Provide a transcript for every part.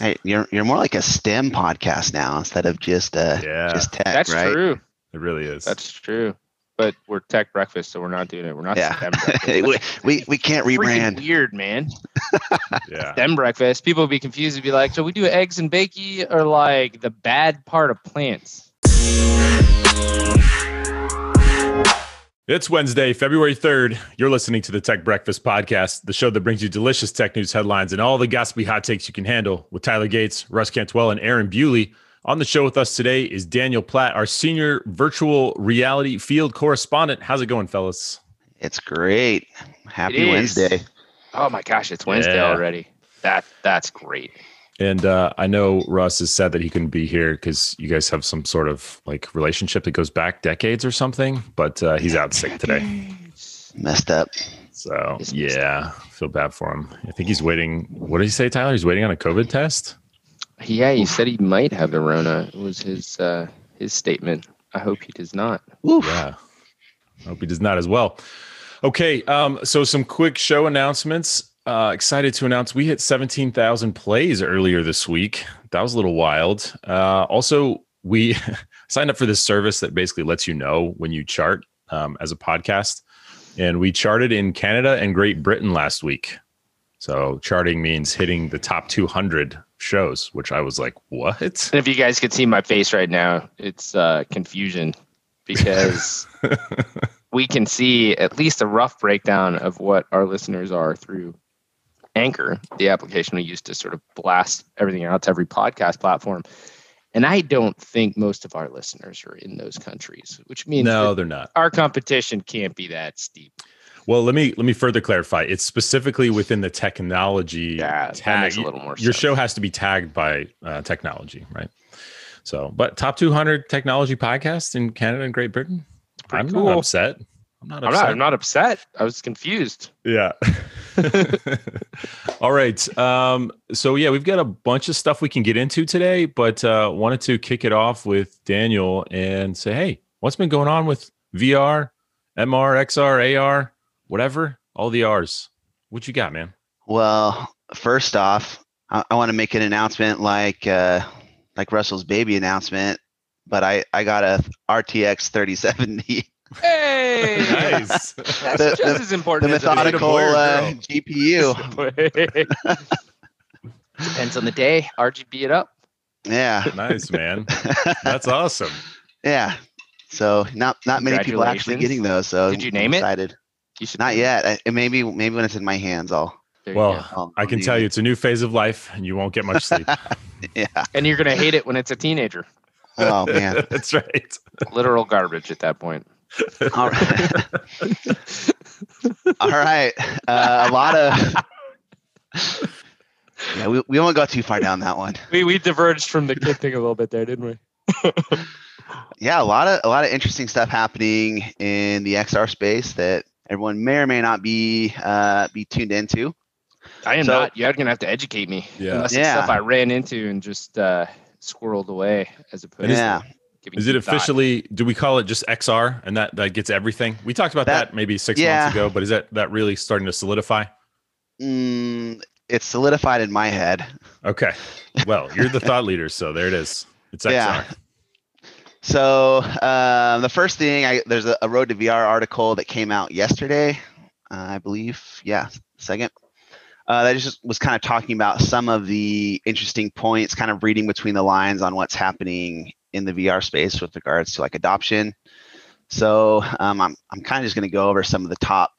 Hey, you're you're more like a STEM podcast now instead of just uh Yeah. just tech, That's right? true. It really is. That's true. But we're tech breakfast, so we're not doing it. We're not Yeah. STEM breakfast. we, we we can't Freaking rebrand. weird, man. yeah. STEM breakfast. People would be confused and be like, so we do eggs and bakey or like the bad part of plants? It's Wednesday, February 3rd. You're listening to the Tech Breakfast Podcast, the show that brings you delicious tech news headlines and all the gossipy hot takes you can handle with Tyler Gates, Russ Cantwell, and Aaron Bewley. On the show with us today is Daniel Platt, our senior virtual reality field correspondent. How's it going, fellas? It's great. Happy It is. Wednesday. Oh my gosh, it's Wednesday Yeah. already. That that's great. And uh, I know Russ has said that he couldn't be here because you guys have some sort of like relationship that goes back decades or something, but uh, he's out sick today. Messed up. So It's messed yeah, feel bad for him. I think he's waiting. What did he say, Tyler? He's waiting on a COVID test. Yeah, he said he might have the Rona. It Was his uh, his statement. I hope he does not. Woof. Yeah. I hope he does not as well. Okay. Um, so some quick show announcements. Uh, excited to announce we hit 17,000 plays earlier this week. That was a little wild. Uh, also, we signed up for this service that basically lets you know when you chart um, as a podcast. And we charted in Canada and Great Britain last week. So charting means hitting the top 200 shows, which I was like, what? And if you guys could see my face right now, it's uh, confusion because we can see at least a rough breakdown of what our listeners are through Anchor, the application we use to sort of blast everything out to every podcast platform. And I don't think most of our listeners are in those countries, which means No, they're not. our competition can't be that steep. Well, let me let me further clarify. It's specifically within the technology Yeah, tag. a little more Your sense. show has to be tagged by uh, technology, right? So, but top 200 technology podcasts in Canada and Great Britain. pretty I'm cool. not upset. I'm not I'm upset. not, I'm not upset. I was confused. Yeah. All right. Um, so yeah, we've got a bunch of stuff we can get into today, but uh, wanted to kick it off with Daniel and say, hey, what's been going on with VR, MR, XR, AR, whatever, all the R's? What you got, man? Well, first off, I, I want to make an announcement like uh like Russell's baby announcement, but I I got a RTX 3070, Hey, nice. That's The- just as the important as it is. methodical boy or uh. GPU. Depends on the day. RGB it up. Yeah, nice, man. That's awesome. yeah. So not not many people actually getting those. So Did you I'm name it? You should Not yet. I, maybe maybe when it's in my hands, I'll. There Well. I'll I can I'll tell do you it's a new phase of life and you won't get much sleep. Yeah. and you're gonna hate it when it's a teenager. Oh man. That's right. Literal garbage at that point. All right. All right. Uh, a lot of. Yeah, we, we won't go too far down that one. We we diverged from the kid thing a little bit there, didn't we? Yeah, a lot of a lot of interesting stuff happening in the XR space that everyone may or may not be uh, be tuned into. I am So- not. You're gonna have to educate me. Yeah. Unless it's Yeah. stuff I ran into and just uh, squirreled away as opposed Yeah. to giving Is it deep thought. officially? Do we call it just XR, and that that gets everything? We talked about that, That- maybe six yeah. months ago, but is that that really starting to solidify? Mm, it's solidified in my head. Okay, well, you're the thought leader, so there it is. It's XR. Yeah. So uh, the first thing, I, there's a, a Road to VR article that came out yesterday, uh, I believe. Yeah, second. Uh, that just was kind of talking about some of the interesting points, kind of reading between the lines on what's happening in the VR space with regards to like adoption. So um, I'm I'm kind of just going to go over some of the top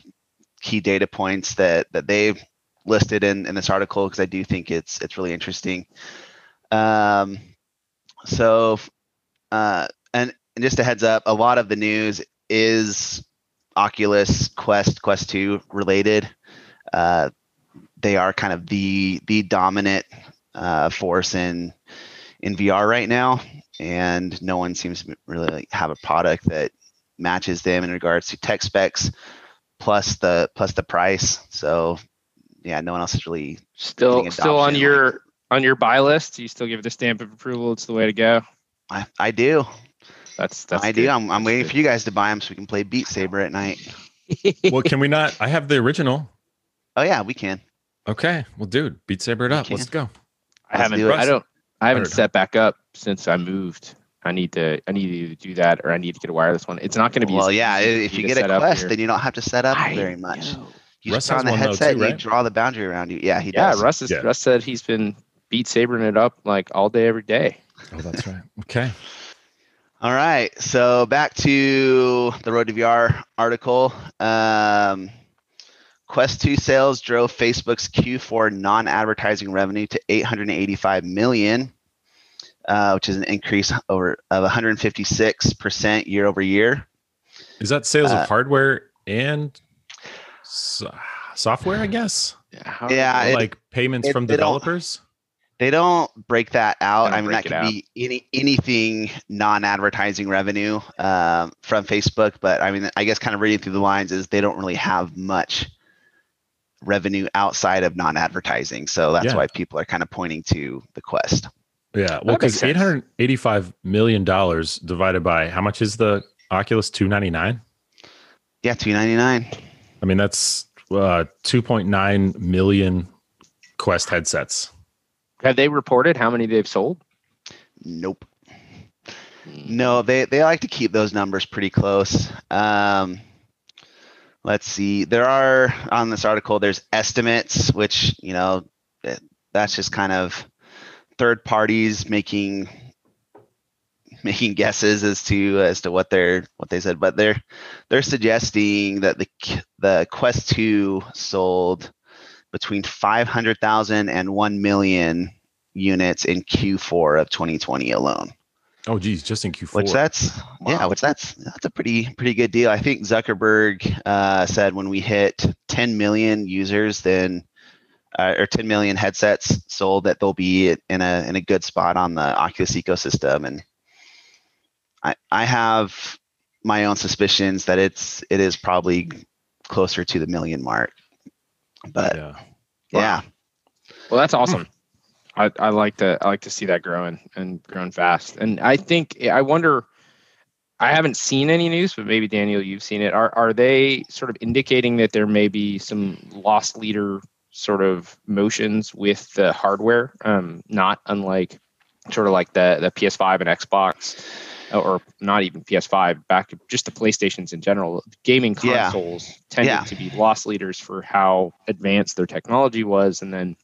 key data points that that they've listed in in this article because I do think it's it's really interesting. Um, so uh, and, and just a heads up, a lot of the news is Oculus Quest Quest 2 related. Uh, they are kind of the the dominant uh, force in in VR right now, and no one seems to really like, have a product that matches them in regards to tech specs, plus the plus the price. So yeah, no one else is really Still still on adoption, your on your buy list. You still give it a stamp of approval. It's the way to go. I, I do. That's that's I good. do. I'm, I'm That's waiting good. for you guys to buy them so we can play Beat Saber at night. Well, can we not? I have the original. Oh yeah, we can. Okay, well, dude, Beat Saber it up. can. Let's go. I Let's haven't. do. I don't. I haven't set back up since I moved. I need to. I need to do that or I need to get a wireless one. It's not going to be. Well, as yeah. easy If you get a Quest, here. then you don't have to set up I very much. know. You Russ just put on the headset, too, and you draw the boundary around you. Yeah, he Yeah, does. Russ is, Yeah. Russ said he's been beat sabering it up like all day, every day. Oh, that's right. Okay. All right. So back to the Road to VR article. Um, Quest 2 sales drove Facebook's Q4 non-advertising revenue to 885 million, uh, which is an increase over of 156% year over year. Is that sales Uh, of hardware and so- software? I guess. Yeah, how- Yeah, it- like payments it- from they don't- developers. They don't break that out. I mean, that it could be any anything non-advertising revenue um, from Facebook. But I mean, I guess kind of reading through the lines is they don't really have much revenue outside of non-advertising. So that's Yeah. why people are kind of pointing to the Quest. Yeah. Well, because eight hundred eighty-five million dollars divided by how much is the Oculus two ninety nine? Yeah, two ninety nine. I mean, that's uh, two point nine million Quest headsets. Have they reported how many they've sold? Nope. No, they they like to keep those numbers pretty close. Um, let's see. There are on this article. There's estimates, which you know, that's just kind of third parties making making guesses as to as to what they're what they said. But they're they're suggesting that the the Quest 2 sold between 500,000 and 1 million units in Q4 of 2020 alone. Oh, geez, just in Q4. Which that's yeah, which that's that's a pretty pretty good deal. I think Zuckerberg uh, said when we hit 10 million users, then uh, or 10 million headsets sold, that they'll be in a in a good spot on the Oculus ecosystem. And I I have my own suspicions that it's it is probably closer to the million mark. But yeah. yeah, Well, that's awesome. I, I like to I like to see that growing and growing fast. And I think I wonder. I haven't seen any news, but maybe Daniel, you've seen it. Are are they sort of indicating that there may be some lost leader sort of motions with the hardware? Um, not unlike sort of like the the PS5 and Xbox, or not even PS5, back just the PlayStations in general. Gaming Yeah. consoles tended Yeah. to be lost leaders for how advanced their technology was, and then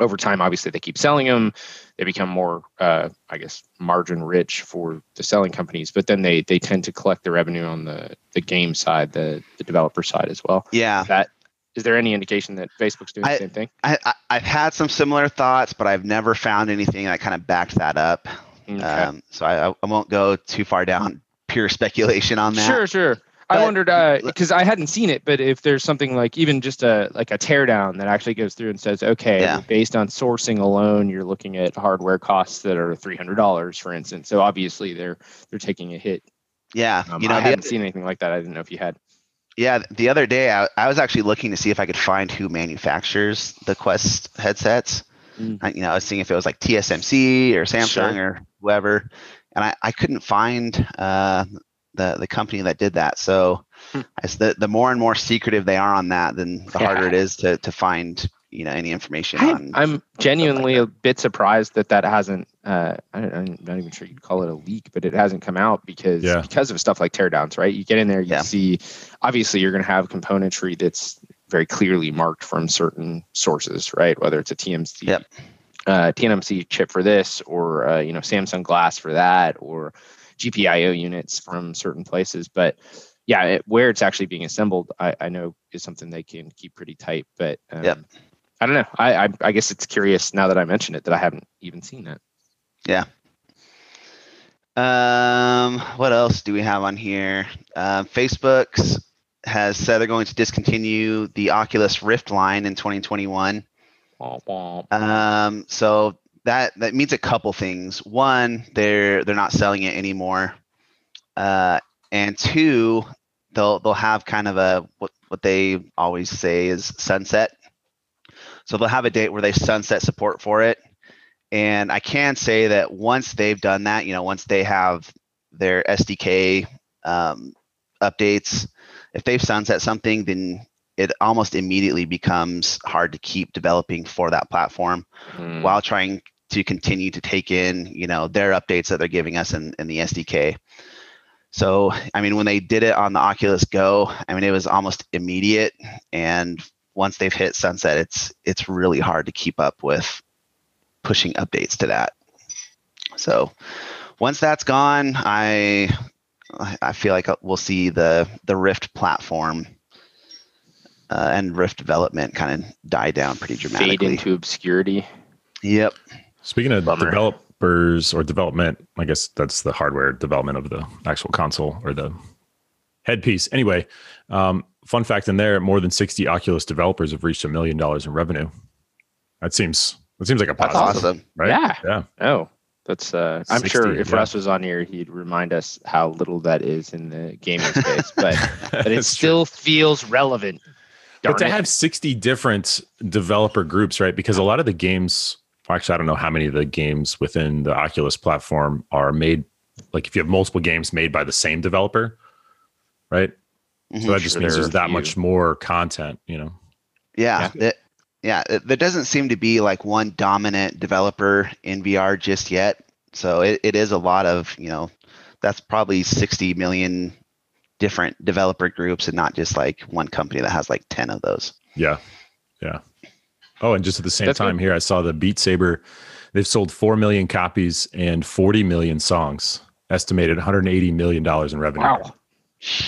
over time, obviously, they keep selling them. They become more, uh, I guess, margin rich for the selling companies, but then they they tend to collect the revenue on the the game side, the the developer side as well. yeah. That is there any indication that Facebook's doing I- the same thing? I, I I've had some similar thoughts, but I've never found anything that kind of backed that up. Okay. Um, so I, I won't go too far down pure speculation on that. Sure, sure. I wondered because I hadn't seen it, but if there's something like even just a like a teardown that actually goes through and says, okay, Yeah. based on sourcing alone, you're looking at hardware costs that are three hundred dollars, for instance. So obviously they're they're taking a hit. Yeah, Um, you know, I hadn't seen anything like that. I didn't know if you had. yeah. The other day, I, I was actually looking to see if I could find who manufactures the Quest headsets. Mm. I, you know, I was seeing if it was like TSMC or Samsung Sure. or whoever, and I, I couldn't find uh, the the company that did that. So, Hmm. as the the more and more secretive they are on that, then the harder it is to to find you know any information I, on. I'm genuinely a bit surprised that that hasn't. Uh, I don't, I'm not even sure you'd call it a leak, but it hasn't come out because Yeah. because of stuff like teardowns, right? You get in there, you Yeah. see. Obviously, you're going to have componentry that's very clearly marked from certain sources, right? Whether it's a TMC, Yep. uh, TNMC chip for this, or uh, you know Samsung Glass for that, or GPIO units from certain places, but yeah, it, where it's actually being assembled, I, I know is something they can keep pretty tight. But um, Yep. I don't know. I, I I guess it's curious now that I mentioned it that I haven't even seen that. Yeah. Um, what else do we have on here? Uh, Facebook's has said they're going to discontinue the Oculus Rift line in 2021. Womp womp. Um, so that that means a couple things. One, they're they're not selling it anymore. Uh, and two, they'll they'll have kind of a what what they always say is sunset. So they'll have a date where they sunset support for it. And I can say that once they've done that, you know, once they have their SDK um, updates, if they've sunset something, then it almost immediately becomes hard to keep developing for that platform Mm. while trying to continue to take in you know their updates that they're giving us in, in the sdk so i mean when they did it on the oculus go i mean it was almost immediate and once they've hit sunset it's it's really hard to keep up with pushing updates to that so once that's gone i i feel like we'll see the the rift platform uh, and rift development kind of die down pretty dramatically. Fade into obscurity. yep Speaking of Bummer. developers or development, I guess that's the hardware development of the actual console or the headpiece. Anyway, um, fun fact in there: more than sixty Oculus developers have reached a million dollars in revenue. That seems that seems like a that's positive, awesome right? Yeah. yeah. Oh, that's. Uh, I'm 60, sure if yeah. Russ was on here, he'd remind us how little that is in the gaming space, but but it That's true. still feels relevant. But to it. have 60 different developer groups, right? Because a lot of the games, actually, I don't know how many of the games within the Oculus platform are made. Like if you have multiple games made by the same developer, right? Mhm. So that just Sure, means there's that few. much more content, you know? Yeah, it- yeah. it- there doesn't seem to be like one dominant developer in VR just yet. So it, it is a lot of you know, that's probably 60 million different developer groups and not just like one company that has like 10 of those. Yeah. Yeah. Oh, and just at the same That's time here, I saw the Beat Saber. They've sold 4 million copies and 40 million songs, estimated $180 million in revenue. wow,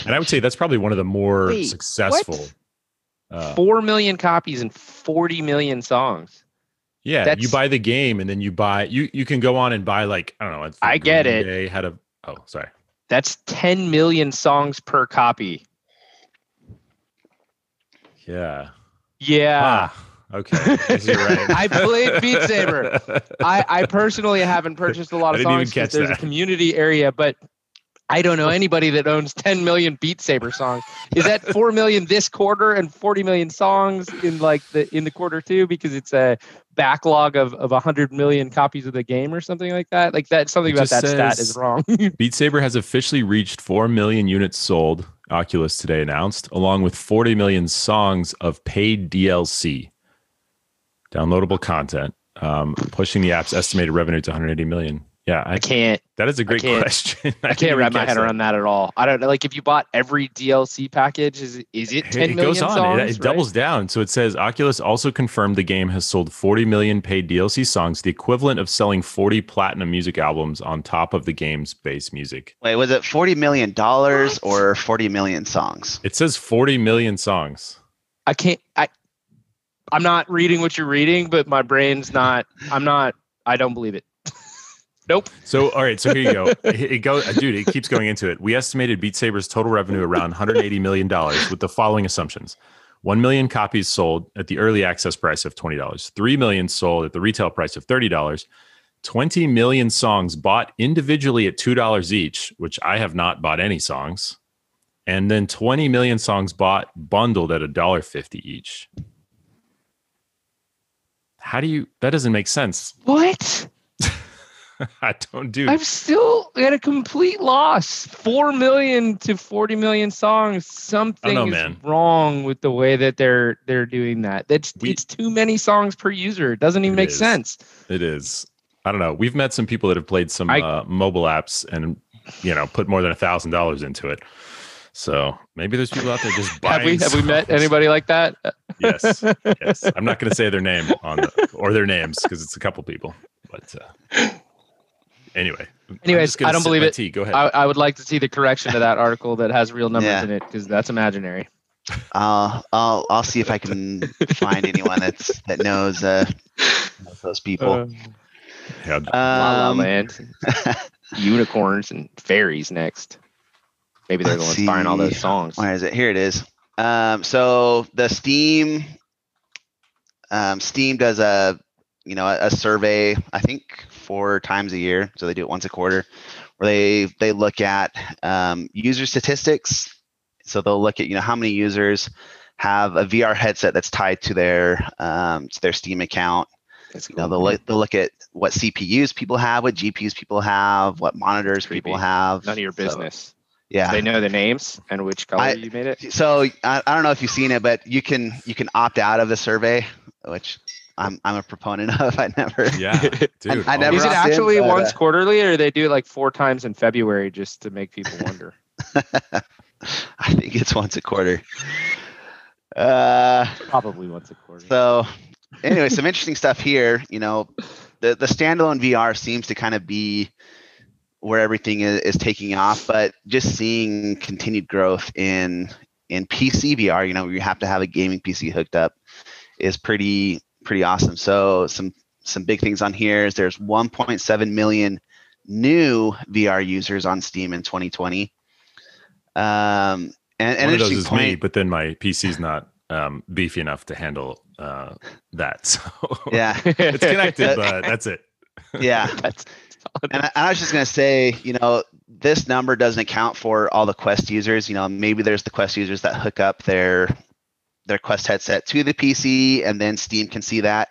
And I would say that's probably one of the more Wait, successful. Uh, four million copies and forty million songs. Yeah, you buy the game and then you buy you you can go on and buy like I don't know. I get it. Day had a oh sorry. That's ten million songs per copy. Yeah. Yeah. Ah, okay. Guess you're right. I played Beat Saber. I, I personally haven't purchased a lot of songs because catch there's that. a community area, but I don't know anybody that owns 10 million Beat Saber songs. Is that 4 million this quarter and 40 million songs in like the in the quarter two because it's a backlog of of 100 million copies of the game or something like that? Like that something It about that just stat is wrong. Beat Saber has officially reached 4 million units sold, Oculus today announced, along with 40 million songs of paid DLC, downloadable content, um, pushing the app's estimated revenue to 180 million. Yeah, I, I can't that is a great can't- question. I can't wrap my head around that at all. I don't know like if you bought every DLC package is is it 10 it million goes on. songs? it, it right? doubles down. So it says Oculus also confirmed the game has sold 40 million paid DLC songs, the equivalent of selling 40 platinum music albums on top of the game's base music. Wait, was it 40 million dollars or 40 million songs? It says 40 million songs. I can't. I. I'm not reading what you're reading, but my brain's not. I'm not. I don't believe it. nope. So, all right. So here you go. It, it go, uh, dude. It keeps going into it. We estimated Beat Saber's total revenue around 180 million dollars with the following assumptions: one million copies sold at the early access price of twenty dollars, three million sold at the retail price of thirty dollars, 20 million songs bought individually at two dollars each, which I have not bought any songs, and then 20 million songs bought bundled at a dollar fifty each. How do you? That doesn't make sense. What? I don't do. I'm still at a complete loss. Four million to forty million songs. Something know, is man. wrong with the way that they're they're doing that. That's We- it's too many songs per user. It doesn't even It make is. sense. It is. I don't know. We've met some people that have played some I- uh, mobile apps and you know put more than a thousand dollars into it. So maybe there's people out there just buying. Have we have we met anybody like that? Yes, yes. I'm not going to say their name on the, or their names because it's a couple people. But uh, anyway. I'm Anyways, I don't believe it. Tea. Go ahead. I, I would like to see the correction to that article that has real numbers Yeah. in it because that's imaginary. Uh, I'll I'll see if I can find anyone that's that knows uh knows those people. Uh, yeah, La La Um, Land, unicorns and fairies next. Maybe they're the Let's ones buying all those see. songs. Where is it? Here it is. Um, so the Steam, um, Steam does a, you know, a, a survey. I think four times a year. So they do it once a quarter, where they they look at um, user statistics. So they'll look at you know how many users have a VR headset that's tied to their um, to their Steam account. That's You know, they'll look, they'll look at what CPUs people have, what GPUs people have, what monitors people have. None of your So- business. Yeah. They know the names and which color I- you made it. So I, I don't know if you've seen it, but you can you can opt out of the survey, which I'm I'm a proponent of. I never. Yeah, dude. I never Is it opt in, actually but, once uh, quarterly, or they do it like four times in February just to make people wonder? I think it's once a quarter. Uh, Probably once a quarter. so anyway, some interesting stuff here. You know, the the standalone VR seems to kind of be where everything is, is taking off, but just seeing continued growth in in PC VR, you know, you have to have a gaming PC hooked up, is pretty pretty awesome. So some some big things on here is there's 1.7 million new VR users on Steam in 2020. Um, and, and One of those is point, me, but then my PC's not um, beefy enough to handle uh, that. So yeah, it's connected, but that's it. yeah. That's And I, I was just gonna say, you know, this number doesn't account for all the Quest users. You know, maybe there's the Quest users that hook up their their Quest headset to the PC, and then Steam can see that.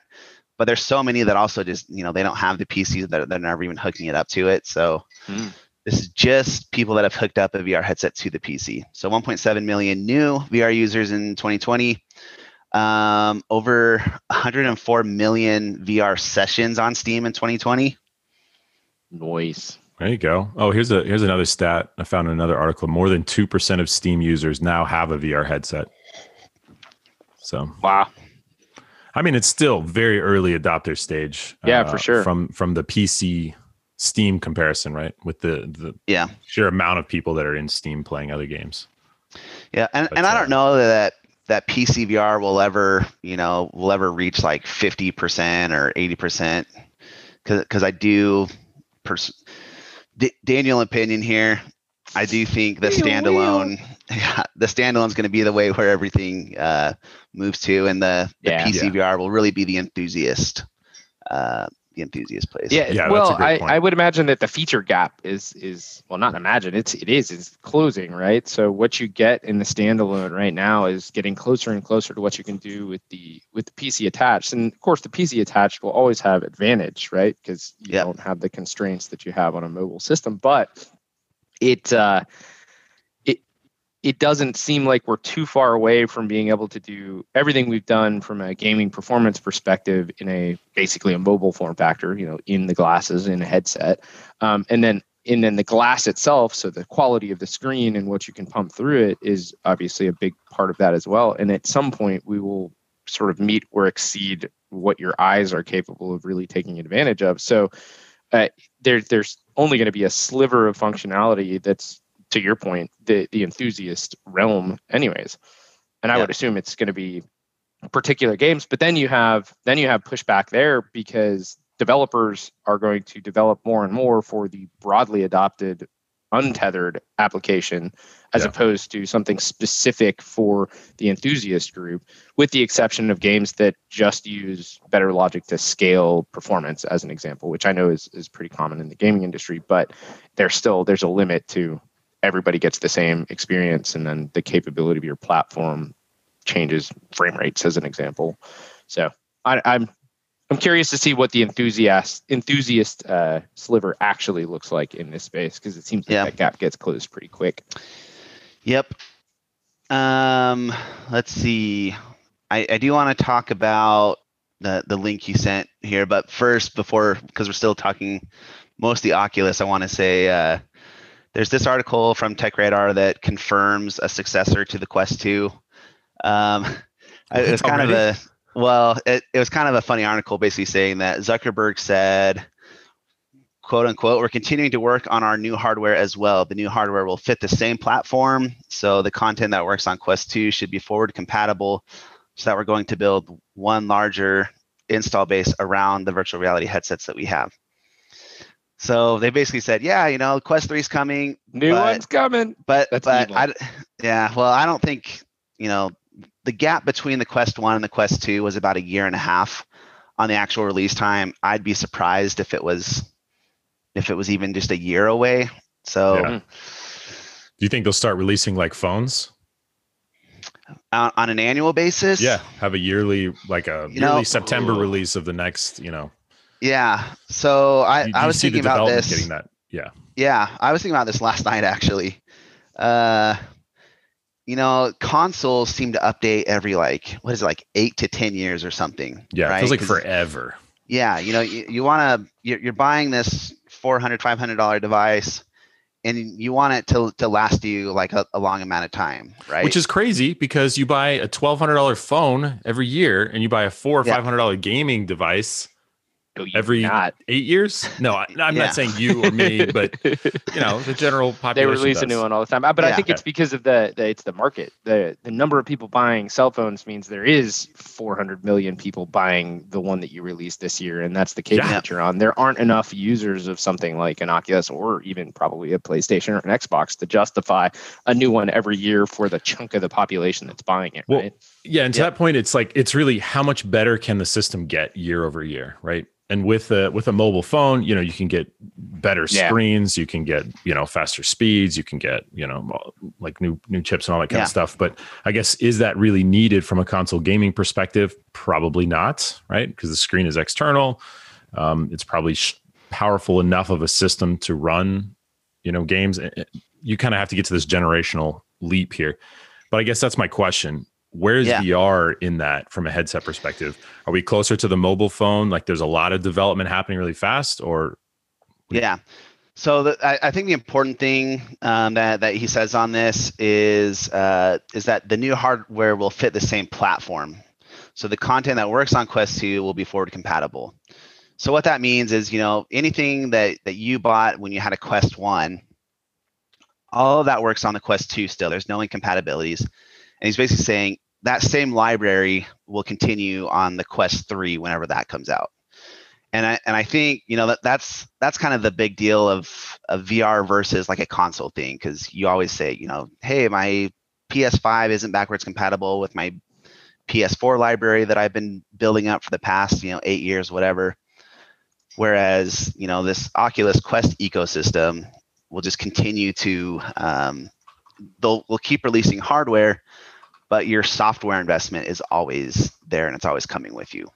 But there's so many that also just, you know, they don't have the PCs that they're never even hooking it up to it. So Hmm. this is just people that have hooked up a VR headset to the PC. So 1.7 million new VR users in 2020. Um, over 104 million VR sessions on Steam in 2020. Noise. There you go. Oh, here's a here's another stat. I found in another article. More than two percent of Steam users now have a VR headset. So Wow. I mean, it's still very early adopter stage. uh, Yeah, for sure. From from the PC Steam comparison, right? With the the Yeah. sheer amount of people that are in Steam playing other games. Yeah, and, But, and I uh, don't know that that PC VR will ever, you know, will ever reach like 50% or 80% because because I do, pers- D- Daniel opinion here, I do think the standalone, yeah, the standalone is going to be the way where everything uh, moves to, and the, the Yeah. PC VR will really be the enthusiast, uh, the enthusiast place. Yeah, Yeah, that's well, a great I, point. I would imagine that the feature gap is is well, not imagine it's it is it's closing, right? So what you get in the standalone right now is getting closer and closer to what you can do with the with the PC attached, and of course the PC attached will always have advantage, right? Because you Yep. don't have the constraints that you have on a mobile system, but it uh, it it doesn't seem like we're too far away from being able to do everything we've done from a gaming performance perspective in a basically a mobile form factor, you know, in the glasses in a headset, um, and then and then the glass itself. So the quality of the screen and what you can pump through it is obviously a big part of that as well. And at some point, we will sort of meet or exceed what your eyes are capable of really taking advantage of. So uh, there, there's only going to be a sliver of functionality that's to your point the the enthusiast realm anyways and i Yeah. would assume it's going to be particular games but then you have then you have pushback there because developers are going to develop more and more for the broadly adopted untethered application as Yeah. opposed to something specific for the enthusiast group with the exception of games that just use better logic to scale performance as an example which i know is, is pretty common in the gaming industry but there's still there's a limit to everybody gets the same experience and then the capability of your platform changes frame rates as an example so I, i'm i'm curious to see what the enthusiast enthusiast uh, sliver actually looks like in this space because it seems like Yeah. that gap gets closed pretty quick Yep. Um, let's see. I, I do want to talk about the the link you sent here, but first, before because we're still talking mostly Oculus, I want to say uh, there's this article from TechRadar that confirms a successor to the Quest 2. Um, it was kind of a well, it, it was kind of a funny article, basically saying that Zuckerberg said quote unquote, we're continuing to work on our new hardware as well. The new hardware will fit the same platform. So the content that works on Quest 2 should be forward compatible so that we're going to build one larger install base around the virtual reality headsets that we have. So they basically said, yeah, you know, Quest 3 is coming, new But- one's coming but That's but evil. I, yeah, well, I don't think you know the gap between the Quest One and the Quest Two was about a year and a half on the actual release time. I'd be surprised if it was if it was even just a year away. So Yeah. Hmm. Do you think they'll start releasing like phones? on, on an annual basis, Yeah, have a yearly like a You yearly know- September release of the next. You know, yeah. So I, you, I was thinking about this. getting that. Yeah, Yeah, I was thinking about this last night actually. uh, you know, consoles seem to update every like what is it like eight to ten years or something. Yeah, right? it feels like forever. Yeah, you know, you, you want to you're, you're buying this 400 500 dollar device, and you want it to to last you like a, a long amount of time, right? Which is crazy because you buy a twelve hundred dollar phone every year, and you buy a four or Yeah. five hundred dollar gaming device every not. eight years. No, I, I'm Yeah. not saying you or me, but you know the general population. they population. release a new one all the time. Uh, But I think it's because of the, the it's the market. The the number of people buying cell phones means there is 400 million people buying the one that you released this year, and that's the case Yeah. that you're on. There aren't enough users of something like an Oculus or even probably a PlayStation or an Xbox to justify a new one every year for the chunk of the population that's buying it. Well, right? Yeah, and to Yeah. that point, it's like it's really how much better can the system get year over year, right? And with a with a mobile phone, you know, you can get better Yeah. screens, you can get you know faster speeds, you can get you know like new new chips and all that kind Yeah. of stuff. But I guess is that really needed from a console gaming perspective? Probably not, right? Because the screen is external. Um, it's probably sh- powerful enough of a system to run, you know, games. Eh, eh, You kind of have to get to this generational leap here. But I guess that's my question. Where's Yeah. VR in that from a headset perspective? Are we closer to the mobile phone? Like there's a lot of development happening really fast, or Yeah. So the, I, I think the important thing um, that that he says on this is uh, is that the new hardware will fit the same platform. So the content that works on Quest 2 will be forward compatible. So what that means is, you know, anything that that you bought when you had a Quest 1, all of that works on the Quest 2 still. There's no incompatibilities. And he's basically saying that same library will continue on the Quest 3 whenever that comes out. And I and I think you know that that's that's kind of the big deal of of VR versus like a console thing because you always say you know hey my PS5 isn't backwards compatible with my PS4 library that I've been building up for the past you know eight years whatever, whereas you know this Oculus Quest ecosystem will just continue to um, they'll will keep releasing hardware, but your software investment is always there and it's always coming with you.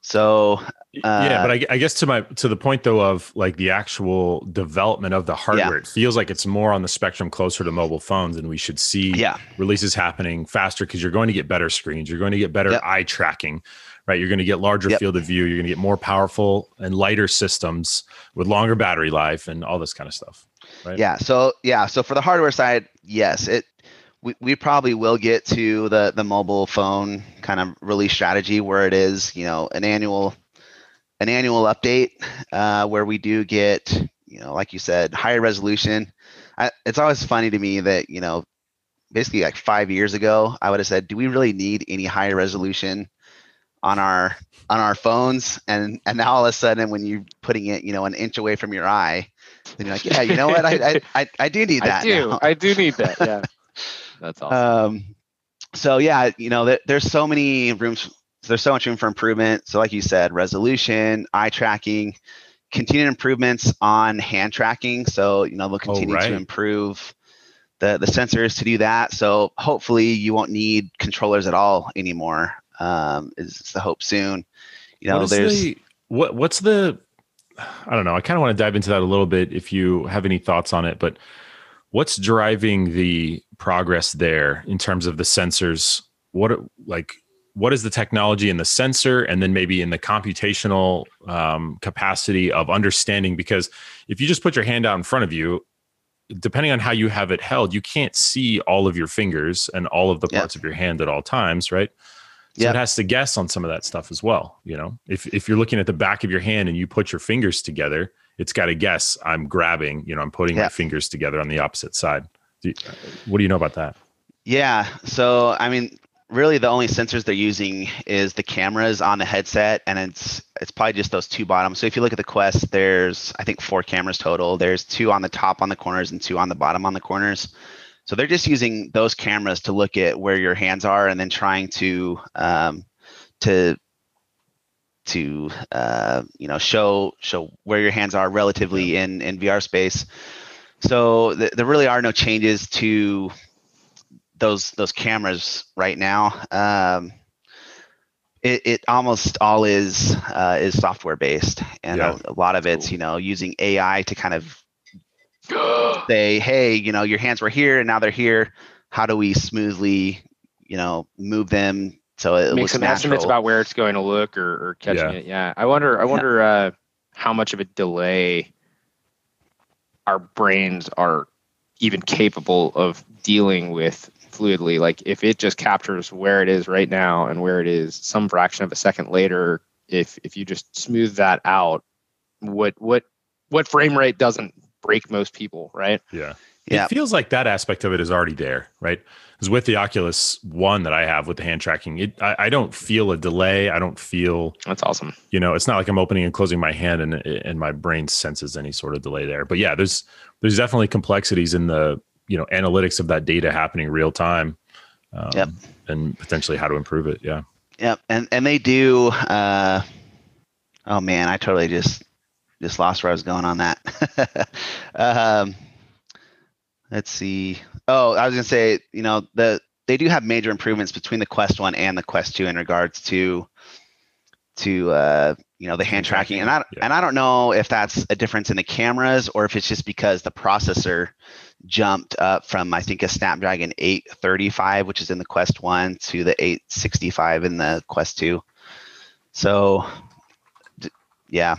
So yeah. Uh, But I, I guess to my to the point though of like the actual development of the hardware, it feels like it's more on the spectrum closer to mobile phones, and we should see yeah, releases happening faster because you're going to get better screens, you're going to get better Yep. eye tracking, right? You're going to get larger Yep. field of view, you're going to get more powerful and lighter systems with longer battery life and all this kind of stuff. Right. Yeah. So yeah. So for the hardware side, yes, it we, we probably will get to the the mobile phone kind of release strategy where it is, you know, an annual an annual update uh, where we do get, you know, like you said, higher resolution. I, it's always funny to me that you know, basically like five years ago, I would have said, do we really need any higher resolution on our on our phones? And and now all of a sudden, when you're putting it, you know, an inch away from your eye, then you're like, yeah, you know what, I I, I, I do need that. I do. now. I do need that. Yeah. That's awesome. Um, so yeah, you know, there, there's so many rooms. There's so much room for improvement. So like you said, resolution, eye tracking, continued improvements on hand tracking. So you know they'll continue right. to improve the the sensors to do that. So hopefully you won't need controllers at all anymore. Um, is the hope soon. You know, what there's the, what what's the I don't know. I kind of want to dive into that a little bit if you have any thoughts on it, but what's driving the progress there in terms of the sensors? What like what is the technology in the sensor and then maybe in the computational um, capacity of understanding because if you just put your hand out in front of you depending on how you have it held you can't see all of your fingers and all of the Yeah. parts of your hand at all times right so Yeah. it has to guess on some of that stuff as well. You know, if if you're looking at the back of your hand and you put your fingers together, it's got to guess. I'm grabbing. You know, I'm putting Yeah. my fingers together on the opposite side. Do you, what do you know about that? Yeah. So I mean, really, the only sensors they're using is the cameras on the headset, and it's it's probably just those two bottoms. So if you look at the Quest, there's I think four cameras total. There's two on the top on the corners and two on the bottom on the corners. So they're just using those cameras to look at where your hands are, and then trying to um, to to uh, you know show show where your hands are relatively in in VR space. So th- there really are no changes to those those cameras right now. Um, it, it almost all is uh, is software based, and Yeah. a, a lot of it's Cool. you know using AI to kind of say, hey, you know, your hands were here and now they're here. How do we smoothly, you know, move them so it Make looks some natural? estimates about where it's going to look or, or catching Yeah. it. Yeah. I wonder I wonder uh, how much of a delay our brains are even capable of dealing with fluidly. Like if it just captures where it is right now and where it is some fraction of a second later, if if you just smooth that out, what what what frame rate doesn't break most people, right? Yeah. Yeah. It feels like that aspect of it is already there, right? Because with the Oculus One that I have with the hand tracking, it I, I don't feel a delay. I don't feel, That's awesome. you know, it's not like I'm opening and closing my hand and and my brain senses any sort of delay there. But yeah, there's there's definitely complexities in the you know analytics of that data happening real time. Um, Yep. And potentially how to improve it. Yeah. Yep, and and they do. Uh, oh man, I totally just just lost where I was going on that. um, let's see. Oh, I was gonna say, you know, the they do have major improvements between the Quest One and the Quest Two in regards to to uh, you know the hand tracking, and I yeah. and I don't know if that's a difference in the cameras or if it's just because the processor jumped up from I think a Snapdragon 835, which is in the Quest One, to the 865 in the Quest Two. So, yeah,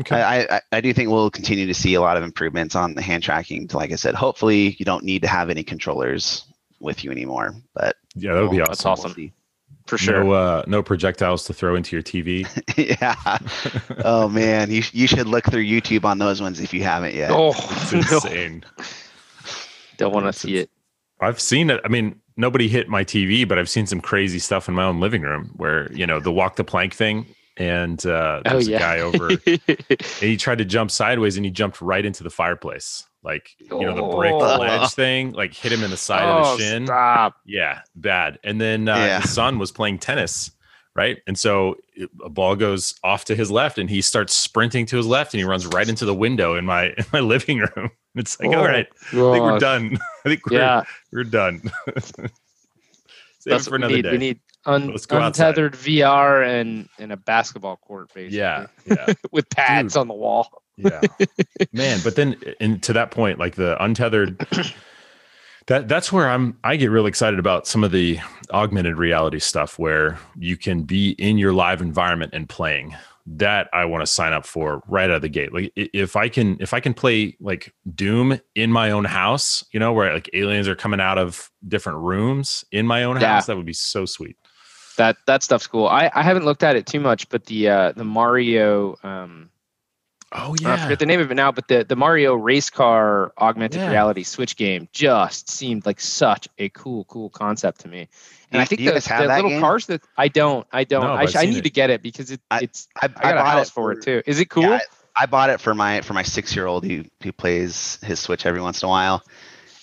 Okay. I, I I do think we'll continue to see a lot of improvements on the hand tracking. Like I said, hopefully you don't need to have any controllers with you anymore. But yeah, that would be we'll- That's awesome. awesome. see. For sure. No, uh, no projectiles to throw into your TV. yeah. Oh man, you you should look through YouTube on those ones if you haven't yet. oh, It's no. insane. don't want to see it. I've seen it. I mean, nobody hit my TV, but I've seen some crazy stuff in my own living room where, you know, the walk the plank thing. And uh, Oh there's a guy over, and he tried to jump sideways and he jumped right into the fireplace. Like, you know, the brick Oh. ledge thing, like hit him in the side oh, of the shin. Stop. Yeah, bad. And then uh, Yeah. his son was playing tennis, right? And so it, a ball goes off to his left, and he starts sprinting to his left, and he runs right into the window in my in my living room. It's like, Oh, all right, I think we're done. I think we're Yeah, we're done. Save that's it for what we need. day. We need un- Let's go outside. untethered VR and and a basketball court, basically. yeah, yeah, with pads Dude. on the wall. yeah, man. But then, and to that point, like the untethered. That, that's where I'm I get real excited about some of the augmented reality stuff where you can be in your live environment and playing. That I want to sign up for right out of the gate. Like if I can if I can play like Doom in my own house, you know, where like aliens are coming out of different rooms in my own Yeah. house, that would be so sweet. That that stuff's cool. I, I haven't looked at it too much, but the uh, the Mario um, Oh yeah, I forget the name of it now, but the the Mario race car augmented Yeah. reality Switch game just seemed like such a cool cool concept to me. And Do- I think do you the, guys have the that little game? cars that I don't I don't No, I, sh- I've I seen need it. to get it because it I- it's I, I got a bought house for it too. Is it cool? Yeah, I, I bought it for my for my six year old who who plays his Switch every once in a while,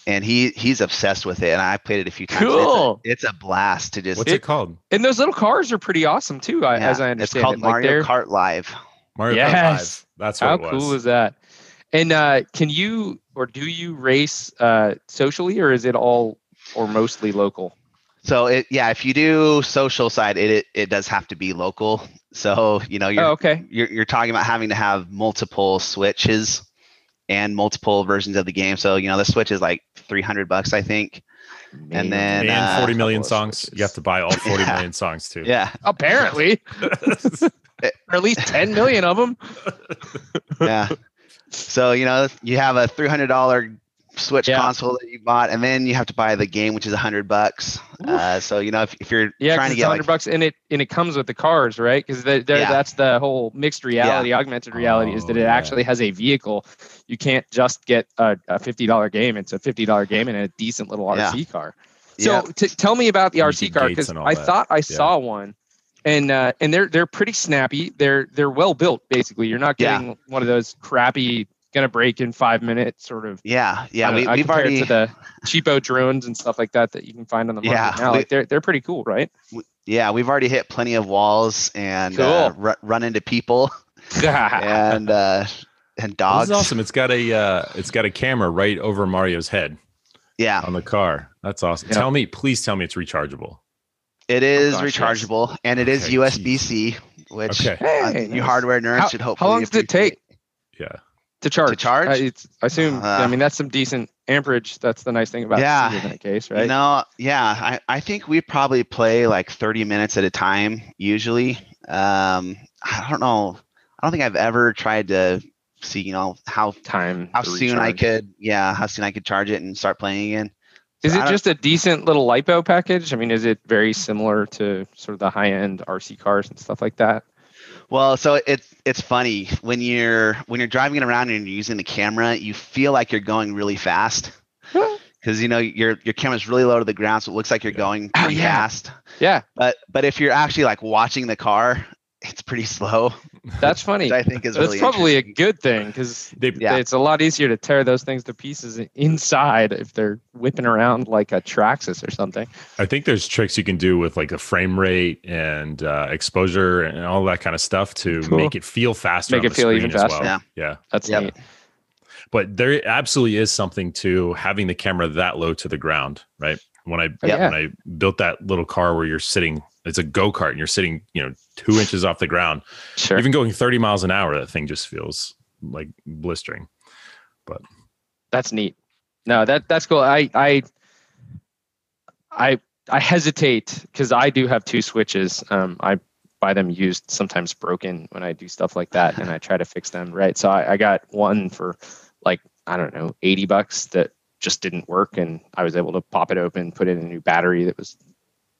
and he he's obsessed with it. And I played it a few times. and Cool. It's a, it's a blast to just. What's it, called? And those little cars are pretty awesome too, I, yeah, as I understand. it's understand called it. Like, Mario they're- Kart Live. Mario Kart Yes. Live. That's what How it was. cool is that? And uh, can you or do you race uh, socially, or is it all or mostly local? So it yeah, if you do social side, it it, it does have to be local. So you know you're Oh, okay. you're you're talking about having to have multiple switches and multiple versions of the game. So you know the Switch is like three hundred bucks, I think. Man, then, and uh, 40 million songs. switches. You have to buy all 40 Yeah. million songs too. Yeah, apparently, or at least ten million of them. yeah. So you know you have a three hundred dollar Switch Yeah. console that you bought, and then you have to buy the game, which is a hundred bucks. Uh, so you know if, if you're Yeah, trying to it's get hundred like bucks, and it and it comes with the cars, right? Because Yeah. that's the whole mixed reality, augmented reality, is Oh, that it yeah. actually has a vehicle. You can't just get a, a fifty dollar game; it's a fifty dollar game and a decent little Yeah. RC car. So yeah, t- tell me about the You RC car because I that. thought I saw one, and uh, and they're they're pretty snappy. They're they're well built. Basically, you're not Yeah. getting one of those crappy gonna break in five minutes sort of. yeah, yeah. we, we've compare already it to the cheapo drones and stuff like that that you can find on the market Yeah, now. we- Like they're they're pretty cool, right? yeah we've already hit plenty of walls and uh, Cool. ru- run into people and uh, and This dogs. is awesome. It's got a uh, it's got a camera right over Mario's head Yeah, on the car. That's awesome. Yeah. Tell me, please tell me it's rechargeable. it is gosh, yes. rechargeable and it is Okay, USB C, which Okay. uh, Hey, you nice. hardware nerds How- should how hopefully. long does it take Yeah. To charge. To charge? I, I assume. I Uh, mean, that's some decent amperage. That's the nice thing about Yeah. In that case, right? You know, yeah, I, I think we probably play like 30 minutes at a time usually. Um, I don't know. I don't think I've ever tried to see, you know, how Time. how soon I could, yeah, how soon I could charge it and start playing again. Is So I it just a decent little lipo package? I mean, is it very similar to sort of the high end RC cars and stuff like that? Well, so it's it's funny. When you're when you're driving it around and you're using the camera, you feel like you're going really fast. Because you know your your camera's really low to the ground, so it looks like you're going Oh, yeah. fast. Yeah, But but if you're actually like watching the car, it's pretty slow, that's funny. which I think is That's really probably a good thing because Yeah. it's a lot easier to tear those things to pieces inside if they're whipping around like a Traxxas or something. I think there's tricks you can do with like the frame rate and uh, exposure and all that kind of stuff to Cool. make it feel faster. Make on it the feel even faster. Well. Yeah. That's Yep. neat. But there absolutely is something to having the camera that low to the ground, right? When I Oh, yeah. when I built that little car where you're sitting, it's a go kart, and you're sitting, you know, two inches off the ground. Sure. Even going 30 miles an hour, that thing just feels like blistering. But that's neat. No, that that's cool. I I I I hesitate because I do have two switches. Um, I buy them used, sometimes broken when I do stuff like that, and I try to fix them. Right. So I, I got one for like I don't know, eighty bucks that just didn't work, and I was able to pop it open, put in a new battery that was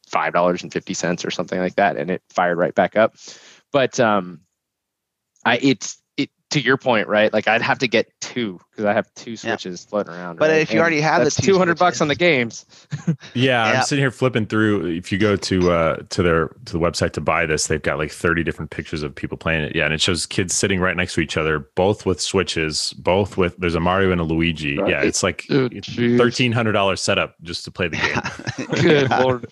five dollars and fifty cents or something like that, and it fired right back up. But um, I it's it to your point, right? Like I'd have to get two because I have two switches floating around. But right? if you And already have the that's two two hundred bucks on the games. Yeah, Yeah. I'm sitting here flipping through. If you go to uh to their to the website to buy this, they've got like 30 different pictures of people playing it. Yeah, and it shows kids sitting right next to each other, both with switches, both with there's a Mario and a Luigi. Right. Yeah, it's like Oh, it's jeez. thirteen hundred dollars setup just to play the game. Good yeah. lord!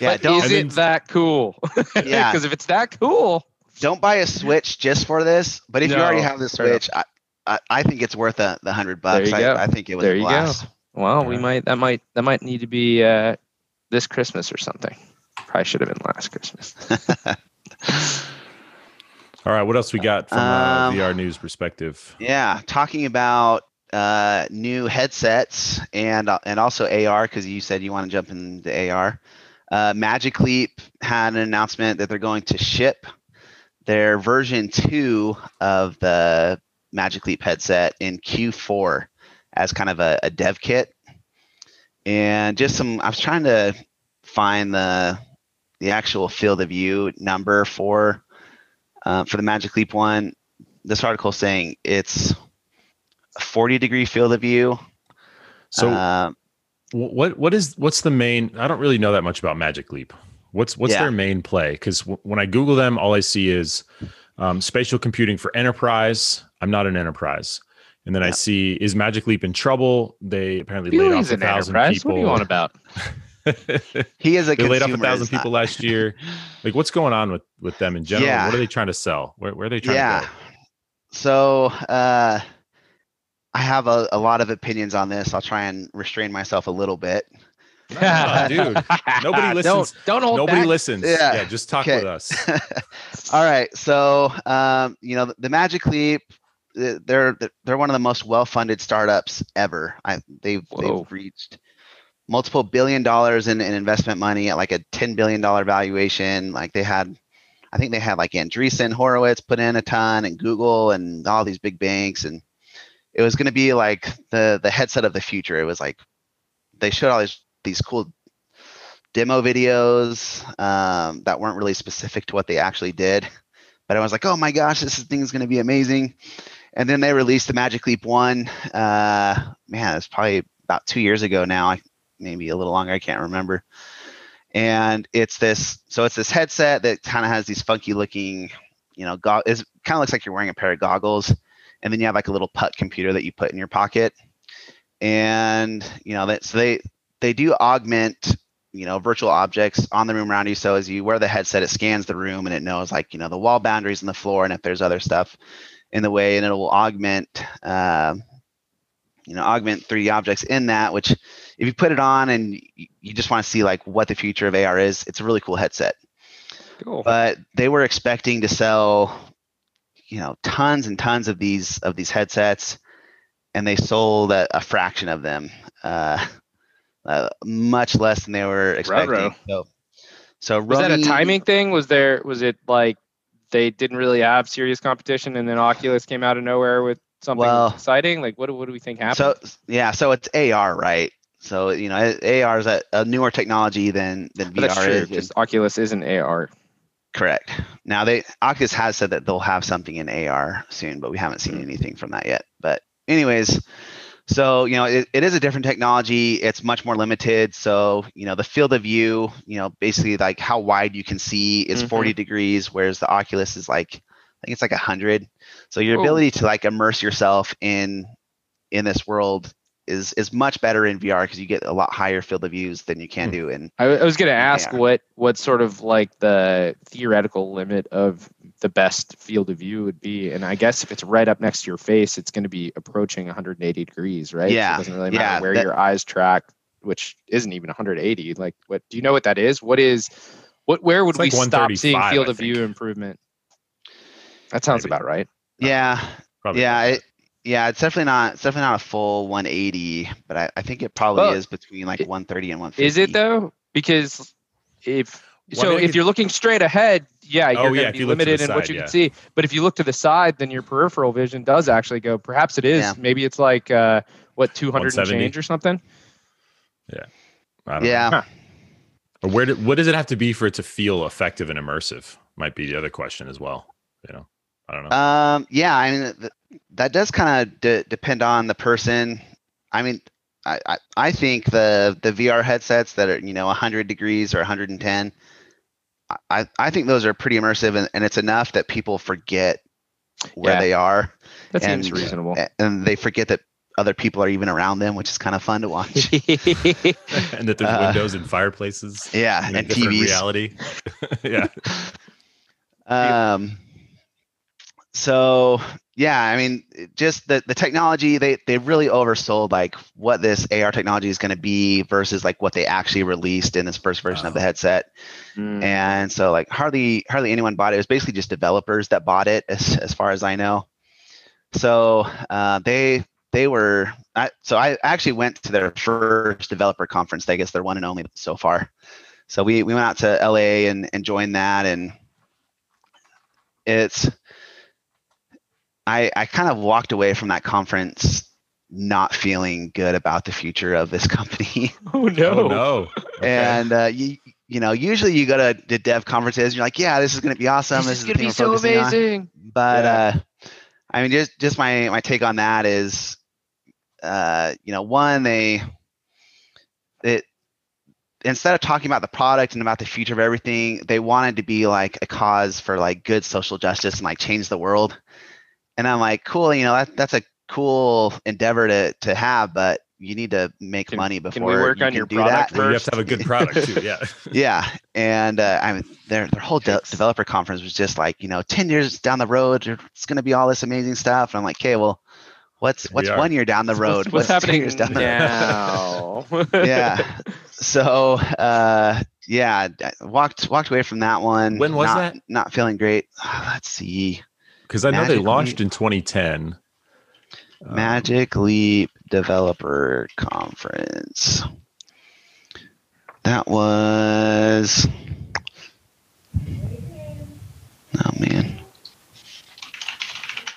Yeah, But don't is And it that cool? Yeah. Because if it's that cool, don't buy a Switch just for this. But if you already have the. Switch, I, I I think it's worth the the hundred bucks. you I, go. I think it was There a you go. blast. well, we might that might that might need to be uh, this Christmas or something. Probably should have been last Christmas. All right, what else we got from uh, Um, VR news perspective? Yeah, talking about uh, new headsets and uh, and also AR because you said you want to jump into AR. Uh, Magic Leap had an announcement that they're going to ship their version two of the Magic Leap headset in Q4 as kind of a, a dev kit. And just some, I was trying to find the the actual field of view number for uh, for the Magic Leap one this article saying it's a 40 degree field of view. So wh- what what is what's the main? I don't really know that much about Magic Leap. What's what's Yeah. their main play? Because w- when I Google them, all I see is um, spatial computing for enterprise. I'm not an enterprise. And then I see is Magic Leap in trouble? They apparently laid off a thousand enterprise. people. What are you on about? he is a they laid off a thousand people last year. Like, what's going on with with them in general? Yeah. What are they trying to sell? Where, where are they trying yeah. to go? So uh, I have a, a lot of opinions on this. I'll try and restrain myself a little bit. Dude, nobody listens. Don't, don't hold Nobody back. listens. Yeah, Yeah, just talk okay. with us. All right. So, um, you know, the, the Magic Leap, they're they're one of the most well-funded startups ever. I, they've Whoa. they've reached multiple billion dollars in, in investment money at like a ten billion dollar valuation. Like they had, I think they had like Andreessen Horowitz put in a ton, and Google, and all these big banks, and it was going to be like the the headset of the future. It was like they showed all these these cool demo videos um, that weren't really specific to what they actually did. But I was like, oh my gosh, this thing is going to be amazing. And then they released the Magic Leap One. Uh, man, it's probably about two years ago now. I, maybe a little longer. I can't remember. And it's this. So it's this headset that kind of has these funky looking, you know, go- it kind of looks like you're wearing a pair of goggles. And then you have like a little putt computer that you put in your pocket. And you know that so they they do augment you know virtual objects on the room around you. So as you wear the headset it scans the room and it knows like you know the wall boundaries and the floor and if there's other stuff in the way. And it will augment um, you know augment 3d objects in that which if you put it on and you just want to see like what the future of ar is it's a really cool headset. Cool. but they were expecting to sell you know tons and tons of these of these headsets, and they sold a, a fraction of them, uh, uh, much less than they were expecting. Ruh-roh. So, so Was that a timing thing? Was there was it like they didn't really have serious competition and then Oculus came out of nowhere with something Well- exciting? Like what do- what do we think happened? So yeah, so it's AR, right? So you know, AR is a, a newer technology than than But that's VR true is. because Oculus isn't AR. Correct. Now they Oculus has said that they'll have something in AR soon, but we haven't seen anything from that yet. But anyways, so you know it, it is a different technology. It's much more limited. So you know the field of view, you know, basically like how wide you can see is Mhm. 40 degrees, whereas the Oculus is like I think it's like 100. So your Ooh. ability to like immerse yourself in in this world is is much better in VR because you get a lot higher field of views than you can Hmm. do in I, I was going to ask AR. what what sort of like the theoretical limit of the best field of view would be, and I guess if it's right up next to your face, it's going to be approaching 180 degrees, right? So Yeah, it doesn't really matter yeah, where that- your eyes track, which isn't even 180. Like, what do you know what that is? What is what? Where would It's like we stop seeing field I of view improvement? That sounds Maybe. about right. yeah Probably yeah it, yeah it's definitely not it's definitely not a full 180 but i, I think it probably Well, is between like it- 130 and 150 Is it though? Because if Well, I so, mean, if could- you're looking straight ahead, yeah, you're Oh, going yeah, to be you look to limited in what you yeah. can see. But if you look to the side, then your peripheral vision does actually go. Perhaps it is. Yeah. Maybe it's like uh, what 200 and change or something. Yeah. I don't know. yeah Huh. Or where do, what does it have to be for it to feel effective and immersive? Might be the other question as well. You know, I don't know. um yeah i mean th- that does kind of de- depend on the person i mean I, I, I think the the VR headsets that are you know 100 degrees or 110 I, I think those are pretty immersive and, and it's enough that people forget where Yeah. they are That seems And- reasonable. and they forget that other people are even around them which is kind of fun to watch and that there's uh, windows and fireplaces. yeah in and different tvs reality. yeah. um so yeah i mean just the, the technology they they really oversold like what this ar technology is going to be versus like what they actually released in this first version of the headset. Mm. and so like hardly hardly anyone bought it. It was basically just developers that bought it as, as far as i know. So uh, they they were I, so i actually went to their first developer conference. I guess their one and only so far. So we, we went out to la and, and joined that and it's i i kind of walked away from that conference not feeling good about the future of this company oh no. Oh no. Okay. and uh, you you know usually you go to, to dev conferences and you're like yeah this is going to be awesome this is the gonna be so focusing on." amazing. but Yeah. uh i mean just just my my take on that is uh you know one they it instead of talking about the product and about the future of everything they wanted to be like a cause for like good social justice and like change the world and i'm like cool you know that, that's a cool endeavor to to have but you need to make Can- money before Can we work you on can your do product that you have to have a good product too. Yeah. yeah, and uh, I mean, their their whole de- developer conference was just like, you know, ten years down the road, it's going to be all this amazing stuff. And I'm like, okay, well, what's Here we what's one year down the road? What's, what's 10 happening years down the road? now? yeah. So, uh, yeah, I walked walked away from that one. When was not, that? Not feeling great. Let's see. Because I know they launched Leap. in 2010. Um, Magic Leap Developer Conference. That was. Oh man.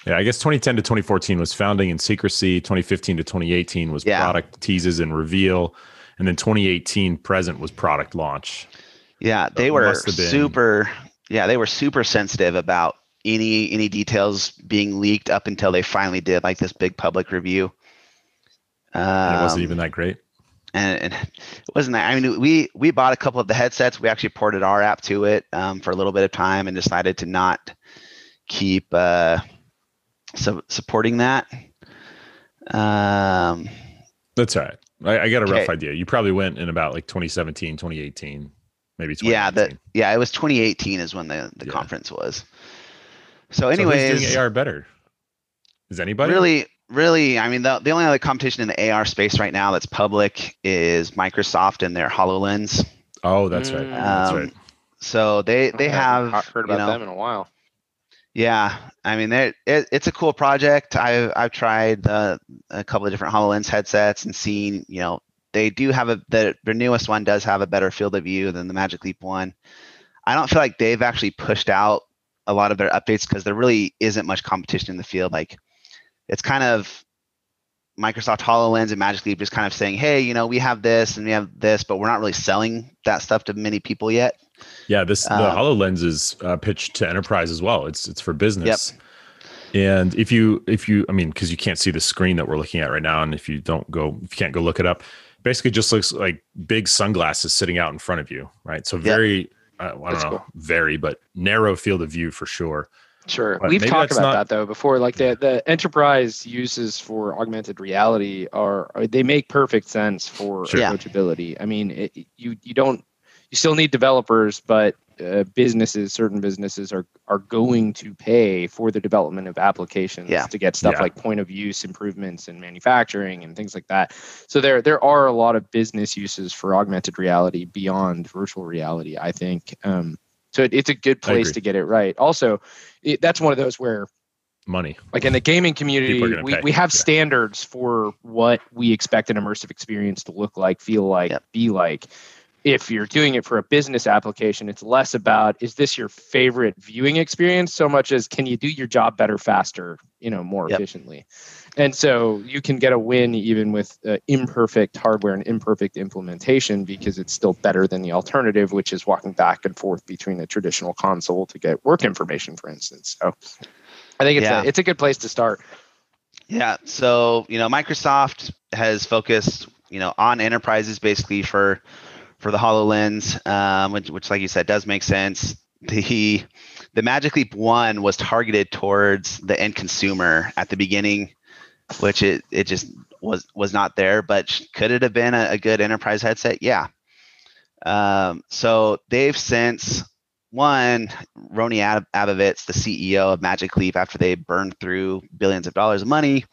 Yeah, I guess 2010 to 2014 was founding and secrecy. 2015 to 2018 was Yeah. product teases and reveal, and then 2018 present was product launch. Yeah, they it were super. Yeah, they were super sensitive about any any details being leaked up until they finally did like this big public review. Um, And it wasn't even that great. and, and it wasn't that. I mean, we we bought a couple of the headsets. We actually ported our app to it um, for a little bit of time and decided to not keep uh, so supporting that. Um, That's all right. I, I got a rough idea. You probably went in about like 2017, 2018, maybe 2018. yeah, the yeah, it was 2018 is when the the Yeah. conference was. So, So who's anyways, doing AR better? Is anybody really really i mean the, the only other competition in the ar space right now that's public is microsoft and their hololens Oh, that's right. Mm. That's Um, right. so they they I haven't have he- heard you about know, them in a while. Yeah, I mean, it, it's a cool project. I've I've tried uh, a couple of different Hololens headsets and seen, you know, they do have a the their newest one does have a better field of view than the Magic Leap one. I don't feel like they've actually pushed out a lot of their updates because there really isn't much competition in the field. Like, it's kind of Microsoft HoloLens and Magic Leap just kind of saying, hey, you know, we have this and we have this, but we're not really selling that stuff to many people yet. Yeah, this the um, HoloLens is uh, pitched to enterprise as well. It's it's for business. Yep. And if you if you I mean because you can't see the screen that we're looking at right now, and if you don't go if you can't go look it up, basically just looks like big sunglasses sitting out in front of you, right? So very yep. I don't That's know, cool. very but narrow field of view for sure. Sure. But We've talked about not... that though before. Like the, the enterprise uses for augmented reality are, are they make perfect sense for sure. approachability. I mean, it, you you don't you still need developers, but uh, businesses, certain businesses are are going to pay for the development of applications yeah. to get stuff yeah. like point of use improvements in manufacturing and things like that. So there there are a lot of business uses for augmented reality beyond virtual reality. I think. Um, so it, it's a good place to get it right. Also, it, that's one of those where money like in the gaming community we, we have yeah. standards for what we expect an immersive experience to look like feel like yep. be like if you're doing it for a business application it's less about is this your favorite viewing experience? So much as can you do your job better faster you know more yep. efficiently? And so you can get a win even with uh, imperfect hardware and imperfect implementation because it's still better than the alternative which is walking back and forth between a traditional console to get work information for instance. So i think it's yeah. a it's a good place to start. Yeah. So you know microsoft has focused you know on enterprises basically for for the HoloLens, um, which, which, like you said, does make sense. The the Magic Leap One was targeted towards the end consumer at the beginning, which it it just was was not there. But could it have been a, a good enterprise headset? Yeah. Um, so they've since one Rony Ab- Abovitz, the CEO of Magic Leap, after they burned through billions of dollars of money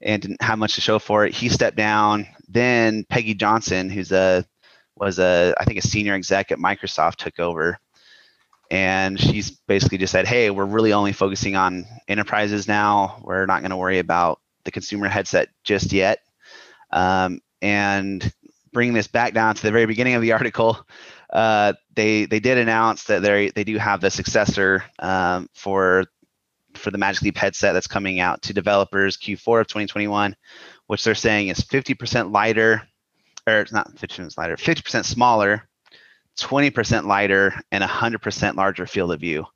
and didn't have much to show for it, he stepped down. Then Peggy Johnson, who's a was a I think a senior exec at Microsoft took over, and she's basically just said, "Hey, we're really only focusing on enterprises now. We're not going to worry about the consumer headset just yet." Um, and bringing this back down to the very beginning of the article, uh, they they did announce that they they do have the successor um, for for the Magic Leap headset that's coming out to developers Q4 of 2021, which they're saying is 50% lighter or it's not 50% lighter, 50% smaller, 20% lighter, and 100% larger field of view.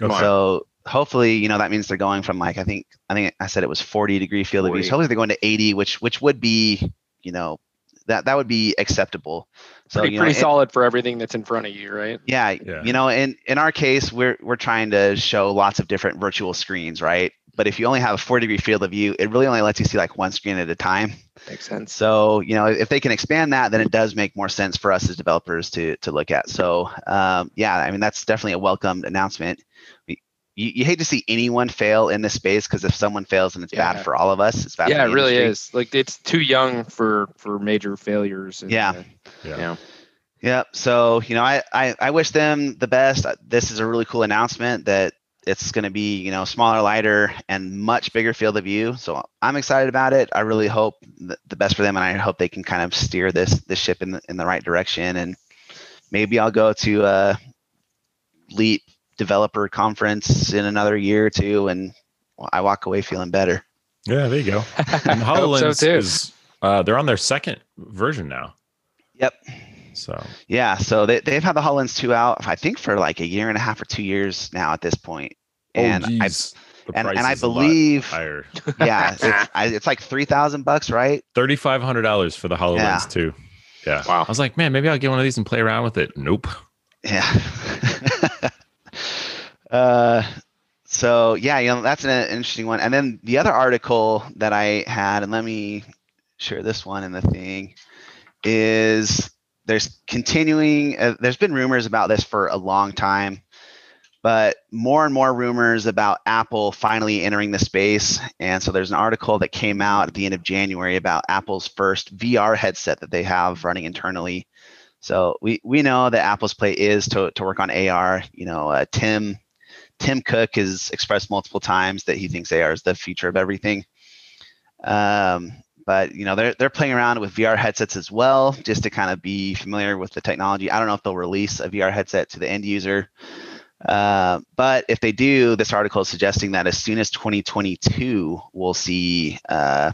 Okay. So hopefully, you know, that means they're going from like I think I think I said it was 40 degree field 40. of view. So hopefully they're going to 80, which which would be, you know, that that would be acceptable. So pretty, know, pretty solid for everything that's in front of you, right? Yeah, yeah, you know, in in our case, we're we're trying to show lots of different virtual screens, right? But if you only have a four degree field of view, it really only lets you see like one screen at a time. Makes sense. So, you know, if they can expand that, then it does make more sense for us as developers to to look at. So, um, yeah, I mean, that's definitely a welcomed announcement. We, you, you hate to see anyone fail in this space because if someone fails, and it's yeah. bad for all of us. It's bad. Yeah, it really is. Like it's too young for for major failures. And, yeah. Uh, yeah. yeah. Yep. So, you know, I, I, I wish them the best. This is a really cool announcement that it's going to be you know smaller lighter and much bigger field of view. So i'm excited about it. I really hope the best for them and i hope they can kind of steer this this ship in the, in the right direction. And maybe i'll go to a leap developer conference in another year or two and i walk away feeling better. Yeah there you go. And hololens so is uh, they're on their second version now. Yep so yeah, so they they've had the HoloLens two out, I think, for like a year and a half or two years now at this point. Oh, and oh, I and, and I believe yeah, it's, I, it's like three thousand bucks, right? Thirty five hundred dollars for the HoloLens yeah. two. Yeah. Wow. I was like, man, maybe I'll get one of these and play around with it. Nope. Yeah. uh so yeah, you know, that's an interesting one. And then the other article that I had, and let me share this one in the thing, is there's continuing uh, there's been rumors about this for a long time but more and more rumors about apple finally entering the space. And so there's an article that came out at the end of january about apple's first vr headset that they have running internally. So we we know that apple's play is to, to work on ar you know uh, tim Tim Cook has expressed multiple times that he thinks AR is the future of everything. Um, but you know they're they're playing around with VR headsets as well, just to kind of be familiar with the technology. I don't know if they'll release a VR headset to the end user, uh, but if they do, this article is suggesting that as soon as 2022, we'll see uh,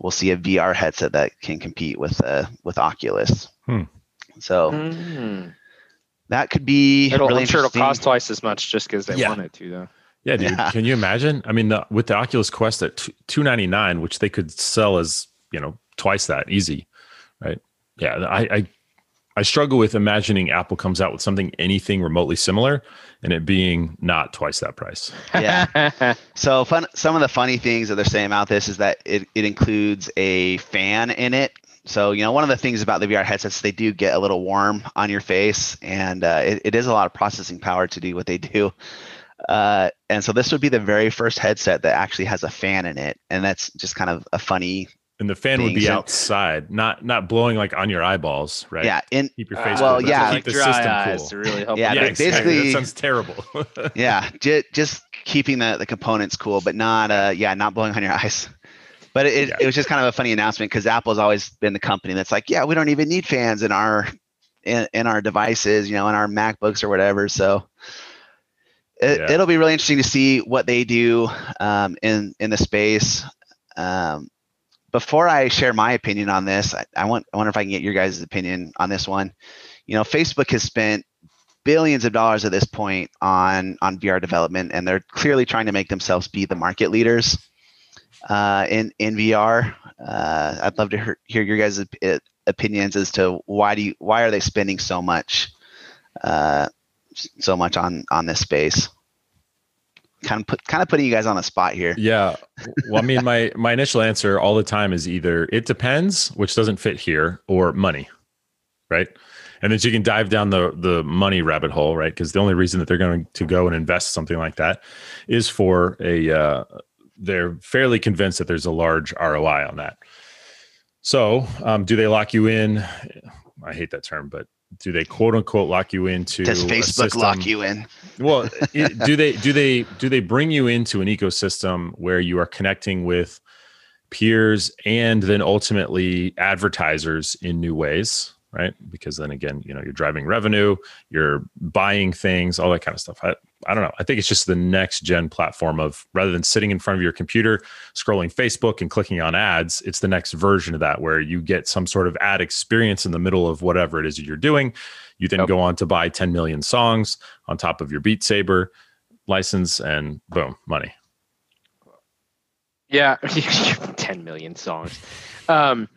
we'll see a VR headset that can compete with uh, with Oculus. Hmm. So Mm. that could be It'll, really I'm sure it'll cost twice as much just because they Yeah. want it to, though. Yeah, dude. Yeah. Can you imagine? I mean, the, with the Oculus Quest at two ninety nine, which they could sell as you know twice that easy, right? Yeah, I, I I struggle with imagining Apple comes out with something anything remotely similar, and it being not twice that price. Yeah. So fun. Some of the funny things that they're saying about this is that it, it includes a fan in it. So you know, one of the things about the VR headsets, they do get a little warm on your face, and uh, it, it is a lot of processing power to do what they do. Uh, and so this would be the very first headset that actually has a fan in it, and that's just kind of a funny. And the fan would be Things. outside, not not blowing like on your eyeballs, right? Yeah. In Keep your Uh, face. well, cool. Yeah. what like keep the dry system eyes cool. to really help. Yeah. Yeah, ba- exactly. basically- that sounds terrible. yeah, j- just keeping the, the components cool, but not uh yeah, not blowing on your eyes. But it, it, Yeah. it was just kind of a funny announcement because Apple's always been the company that's like, yeah, we don't even need fans in our in, in our devices, you know, in our MacBooks or whatever. So it, Yeah. it'll be really interesting to see what they do um, in in the space. Um, before I share my opinion on this, I, I want I wonder if I can get your guys' opinion on this one. You know, Facebook has spent billions of dollars at this point on on VR development, and they're clearly trying to make themselves be the market leaders uh, in in VR. Uh, I'd love to hear, hear your guys' op- opinions as to why do you, why are they spending so much uh, so much on on this space? Kind of put kind of putting you guys on the spot here. Yeah. Well, I mean, my my initial answer all the time is either it depends, which doesn't fit here, or money, right? And then you can dive down the the money rabbit hole, right? Because the only reason that they're going to go and invest something like that is for a uh, they're fairly convinced that there's a large ROI on that. So, um, do they lock you in? I hate that term, but do they quote unquote lock you into? Does Facebook lock you in? well it, do they do they do they bring you into an ecosystem where you are connecting with peers and then ultimately advertisers in new ways right? Because then again you know you're driving revenue you're buying things all that kind of stuff. I, I don't know. I think it's just the next gen platform of rather than sitting in front of your computer scrolling facebook and clicking on ads it's the next version of that where you get some sort of ad experience in the middle of whatever it is that you're doing. You then Yep. go on to buy 10 million songs on top of your beat saber license and boom money. Yeah, ten million songs. Um,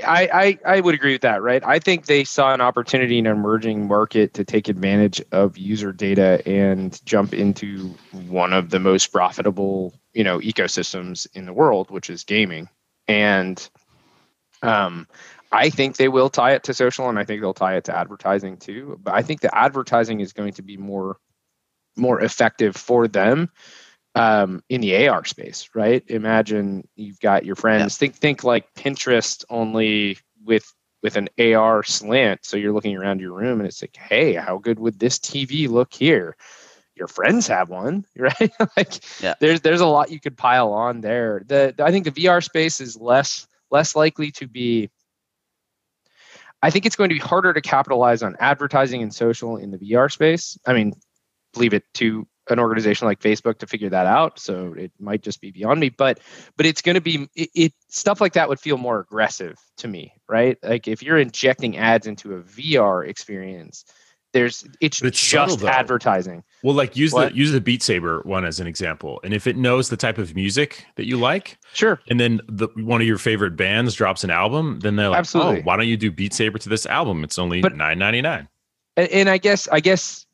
I, I I would agree with that, right? I think they saw an opportunity in an emerging market to take advantage of user data and jump into one of the most profitable, you know, ecosystems in the world, which is gaming. And um, I think they will tie it to social, and I think they'll tie it to advertising too. But I think the advertising is going to be more more effective for them um, in the AR space, right? Imagine you've got your friends. Think think like Pinterest only with with an AR slant. So you're looking around your room and it's like, hey, how good would this TV look here? Your friends have one, right? like Yeah. there's there's a lot you could pile on there. The I think the VR space is less less likely to be I think it's going to be harder to capitalize on advertising and social in the VR space. I mean, leave it to an organization like Facebook to figure that out. So it might just be beyond me, but but it's going to be it, it stuff like that would feel more aggressive to me, right? Like if you're injecting ads into a VR experience, there's it's, it's just though. advertising. well like use What? the use the beat saber one as an example and if it knows the type of music that you like Sure. and then the one of your favorite bands drops an album then they're like oh, Absolutely. oh why don't you do beat saber to this album it's only But- 9.99 and, and I guess I guess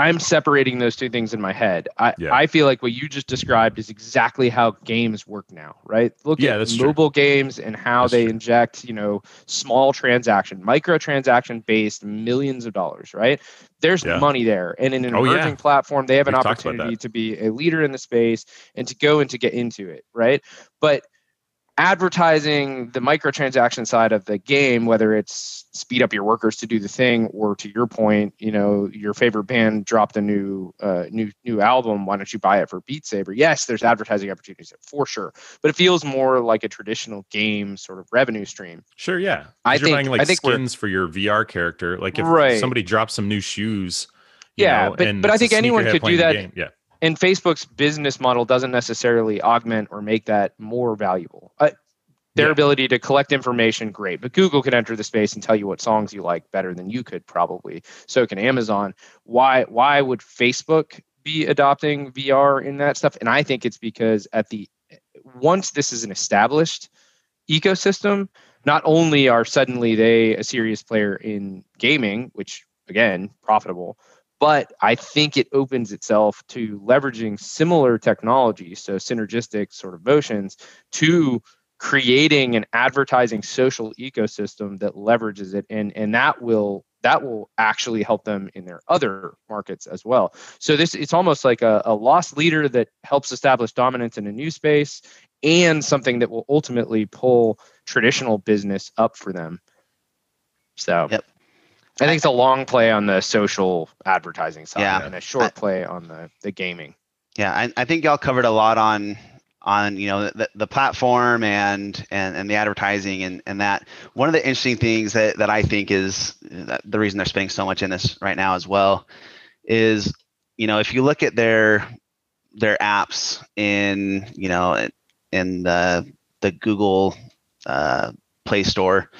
I'm separating those two things in my head. I, Yeah. I feel like what you just described is exactly how games work now, right? Look Yeah, at that's true. mobile games and how That's they true. inject, you know, small transaction, microtransaction based millions of dollars, right? There's Yeah. money there. And in an Oh, emerging platform, they have an We've about opportunity to be a leader in the space and to go and to get into it, right? But advertising the microtransaction side of the game whether it's speed up your workers to do the thing or to your point you know your favorite band dropped a new uh, new new album why don't you buy it for beat saber yes there's advertising opportunities for sure but it feels more like a traditional game sort of revenue stream Sure, yeah I you're think- buying like I think skins for your VR character. Like if Right. somebody drops some new shoes. you Yeah, know, but- but I think anyone could do that game. Yeah. And facebook's business model doesn't necessarily augment or make that more valuable. Uh, their Yeah. ability to collect information great but google could enter the space and tell you what songs you like better than you could probably. So can amazon. Why why would facebook be adopting vr in that stuff? And i think it's because at the once this is an established ecosystem not only are suddenly they a serious player in gaming which again profitable but I think it opens itself to leveraging similar technologies, so synergistic sort of motions, to creating an advertising social ecosystem that leverages it, and and that will that will actually help them in their other markets as well. So this it's almost like a, a loss leader that helps establish dominance in a new space, and something that will ultimately pull traditional business up for them. So Yep. I think it's a long play on the social advertising side Yeah. and a short play on the, the gaming. Yeah, I, I think y'all covered a lot on on you know the, the platform and and and the advertising and and that one of the interesting things that that I think is that the reason they're spending so much in this right now as well is you know if you look at their their apps in you know in the the Google uh, Play Store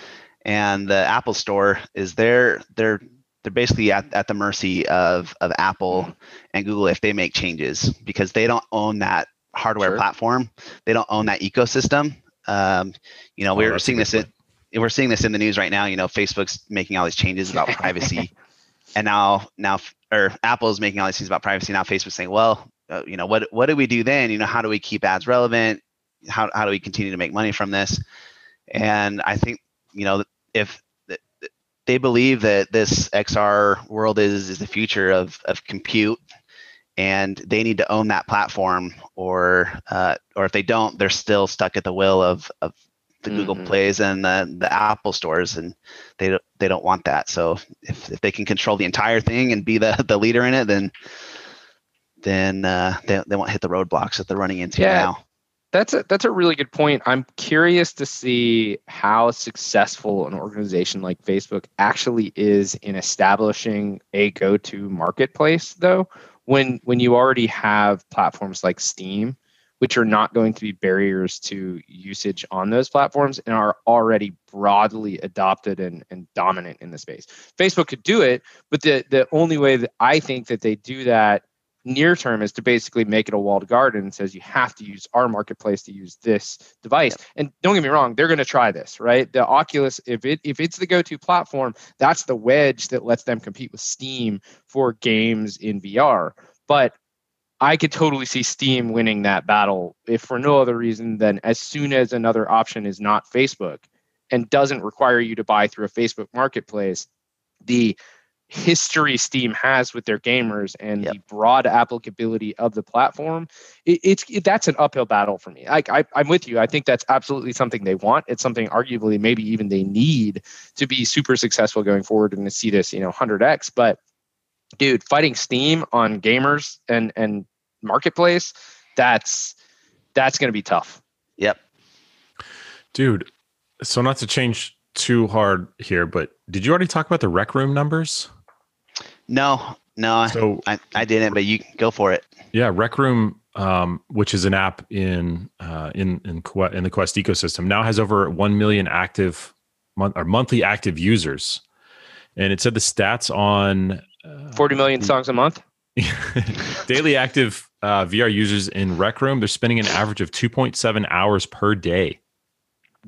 and the Apple Store is they're they're they're basically at, at the mercy of of Apple and Google if they make changes because they don't own that hardware Sure. platform. They don't own that ecosystem. Um, you know, Oh, we're seeing this in, we're seeing this in the news right now. You know, Facebook's making all these changes about privacy, and now now or Apple's making all these things about privacy. Now Facebook's saying, well, uh, you know, what what do we do then? You know, how do we keep ads relevant? How how do we continue to make money from this? And I think you know if th- th- they believe that this XR world is is the future of of compute, and they need to own that platform, or uh, or if they don't, they're still stuck at the will of of the Google Mhm. Plays and the the Apple stores, and they don't they don't want that. So if if they can control the entire thing and be the the leader in it, then then uh, they they won't hit the roadblocks that they're running into Yeah. now. That's a that's a really good point. I'm curious to see how successful an organization like Facebook actually is in establishing a go-to marketplace though when when you already have platforms like Steam which are not going to be barriers to usage on those platforms and are already broadly adopted and, and dominant in the space. Facebook could do it, but the the only way that I think that they do that near term is to basically make it a walled garden and says you have to use our marketplace to use this device. And don't get me wrong they're going to try this right? The oculus if it if it's the go-to platform that's the wedge that lets them compete with steam for games in vr but i could totally see steam winning that battle if for no other reason than as soon as another option is not facebook and doesn't require you to buy through a facebook marketplace the history Steam has with their gamers and Yep. the broad applicability of the platform, it, it's it, that's an uphill battle for me. I, I I'm with you. I think that's absolutely something they want. It's something arguably maybe even they need to be super successful going forward and to see this you know 100x. But dude, fighting Steam on gamers and and marketplace, that's that's going to be tough. Yep. Dude, so not to change too hard here, but did you already talk about the rec room numbers? No, no, I- So I, I didn't, but you go for it. yeah, Rec Room, um, which is an app in uh, in in, Que- in the Quest ecosystem, now has over one million active month or monthly active users, and it said the stats on uh, 40 million songs a month. daily active uh, VR users in Rec Room. They're spending an average of two point seven hours per day.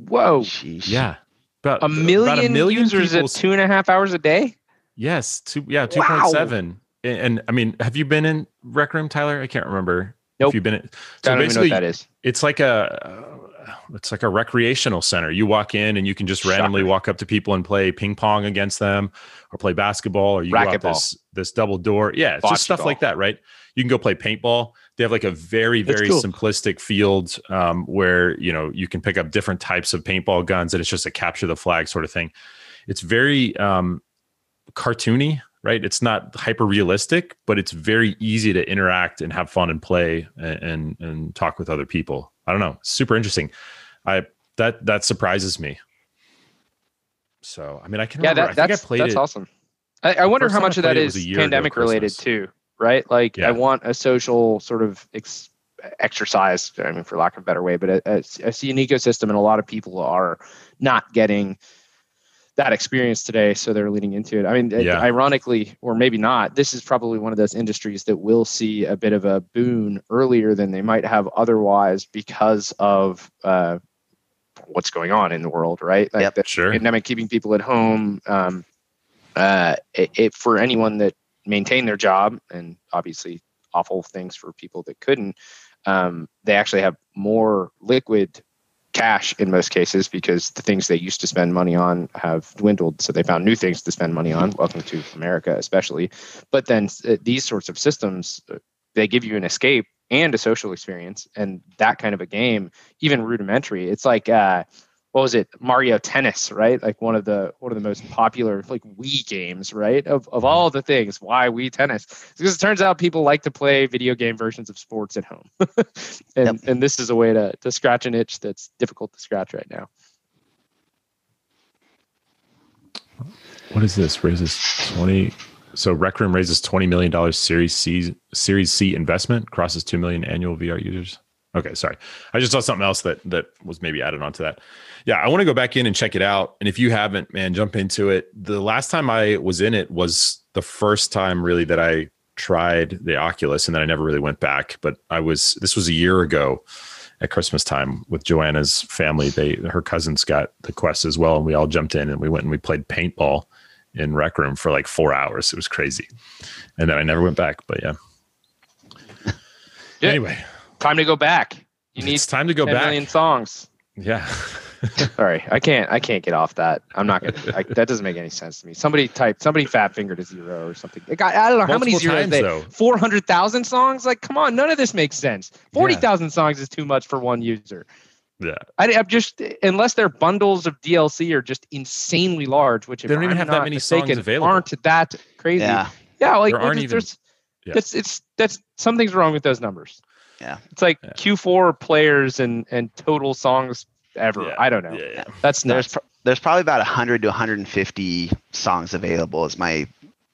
Whoa. Sheesh. Yeah, about A million, about a million users people at two and a half hours a day. Yes, two yeah, two Wow. point seven. And, and I mean, have you been in Rec Room, Tyler? I can't remember. Nope. If you've been in, I so don't even know basically, what that is. it's like a uh, it's like a recreational center. You walk in and you can just randomly Shocker. walk up to people and play ping pong against them, or play basketball, or you go out this this double door. Yeah, it's just stuff Bocce like that, right? You can go play paintball. they have like a very very cool. simplistic field um, where you know you can pick up different types of paintball guns and it's just a capture the flag sort of thing it's very um, cartoony right it's not hyper realistic but it's very easy to interact and have fun and play and, and and talk with other people i don't know super interesting i that that surprises me so i mean i can yeah, remember, that, i that's i played that's it awesome. I, I wonder how much of that played it was is a year ago pandemic related too, right? Like Yeah. I want a social sort of ex- exercise. I mean, for lack of a better way, but I I see an ecosystem, and a lot of people are not getting that experience today, so they're leaning into it. I mean, Yeah. ironically, or maybe not, this is probably one of those industries that will see a bit of a boon earlier than they might have otherwise because of uh, what's going on in the world, right? Like Yep. the sure pandemic keeping people at home. Um, uh, it, it for anyone that maintained their job, and obviously awful things for people that couldn't. Um, they actually have more liquid cash in most cases because the things they used to spend money on have dwindled. So they found new things to spend money on. Welcome to America, especially. But then uh, these sorts of systems, uh, they give you an escape and a social experience, and that kind of a game, even rudimentary. It's like uh, what was it mario tennis right like one of the one of the most popular like wii games right of, of mm-hmm. all the things why wii tennis because it turns out people like to play video game versions of sports at home and Yep. and this is a way to to scratch an itch that's difficult to scratch right now What is this? Raises twenty. So Rec Room raises twenty million dollars Series C Series C investment crosses two million annual VR users. Okay, sorry. I just saw something else that that was maybe added onto that. Yeah, I want to go back in and check it out. And if you haven't, man, jump into it. The last time I was in it was the first time really that I tried the Oculus, and then I never really went back. But I was this was a year ago at Christmas time with Joanna's family. They her cousins got the Quest as well, and we all jumped in and we went and we played paintball in Rec Room for like four hours. It was crazy, and then I never went back. But yeah. Yeah. Anyway, time to go back you need it's time to go 10 back. million songs Yeah. sorry i can't i can't get off that i'm not gonna I, that doesn't make any sense to me somebody typed. somebody fat fingered a zero or something it got, i don't know how many Multiple zeros times, they 400,000 songs like come on none of this makes sense 40,000 songs is too much for one user Yeah. I, I'm just unless their bundles of DLC are just insanely large, which if They don't even I'm have that not many songs available. aren't that crazy? Yeah. Yeah, like There aren't there's, even- yeah. that's it's that's something's wrong with those numbers. Yeah. It's like Yeah. Q4 players and and total songs ever. Yeah. I don't know. Yeah. yeah. That's There's nuts. pro- there's probably about 100 to 150 songs available is my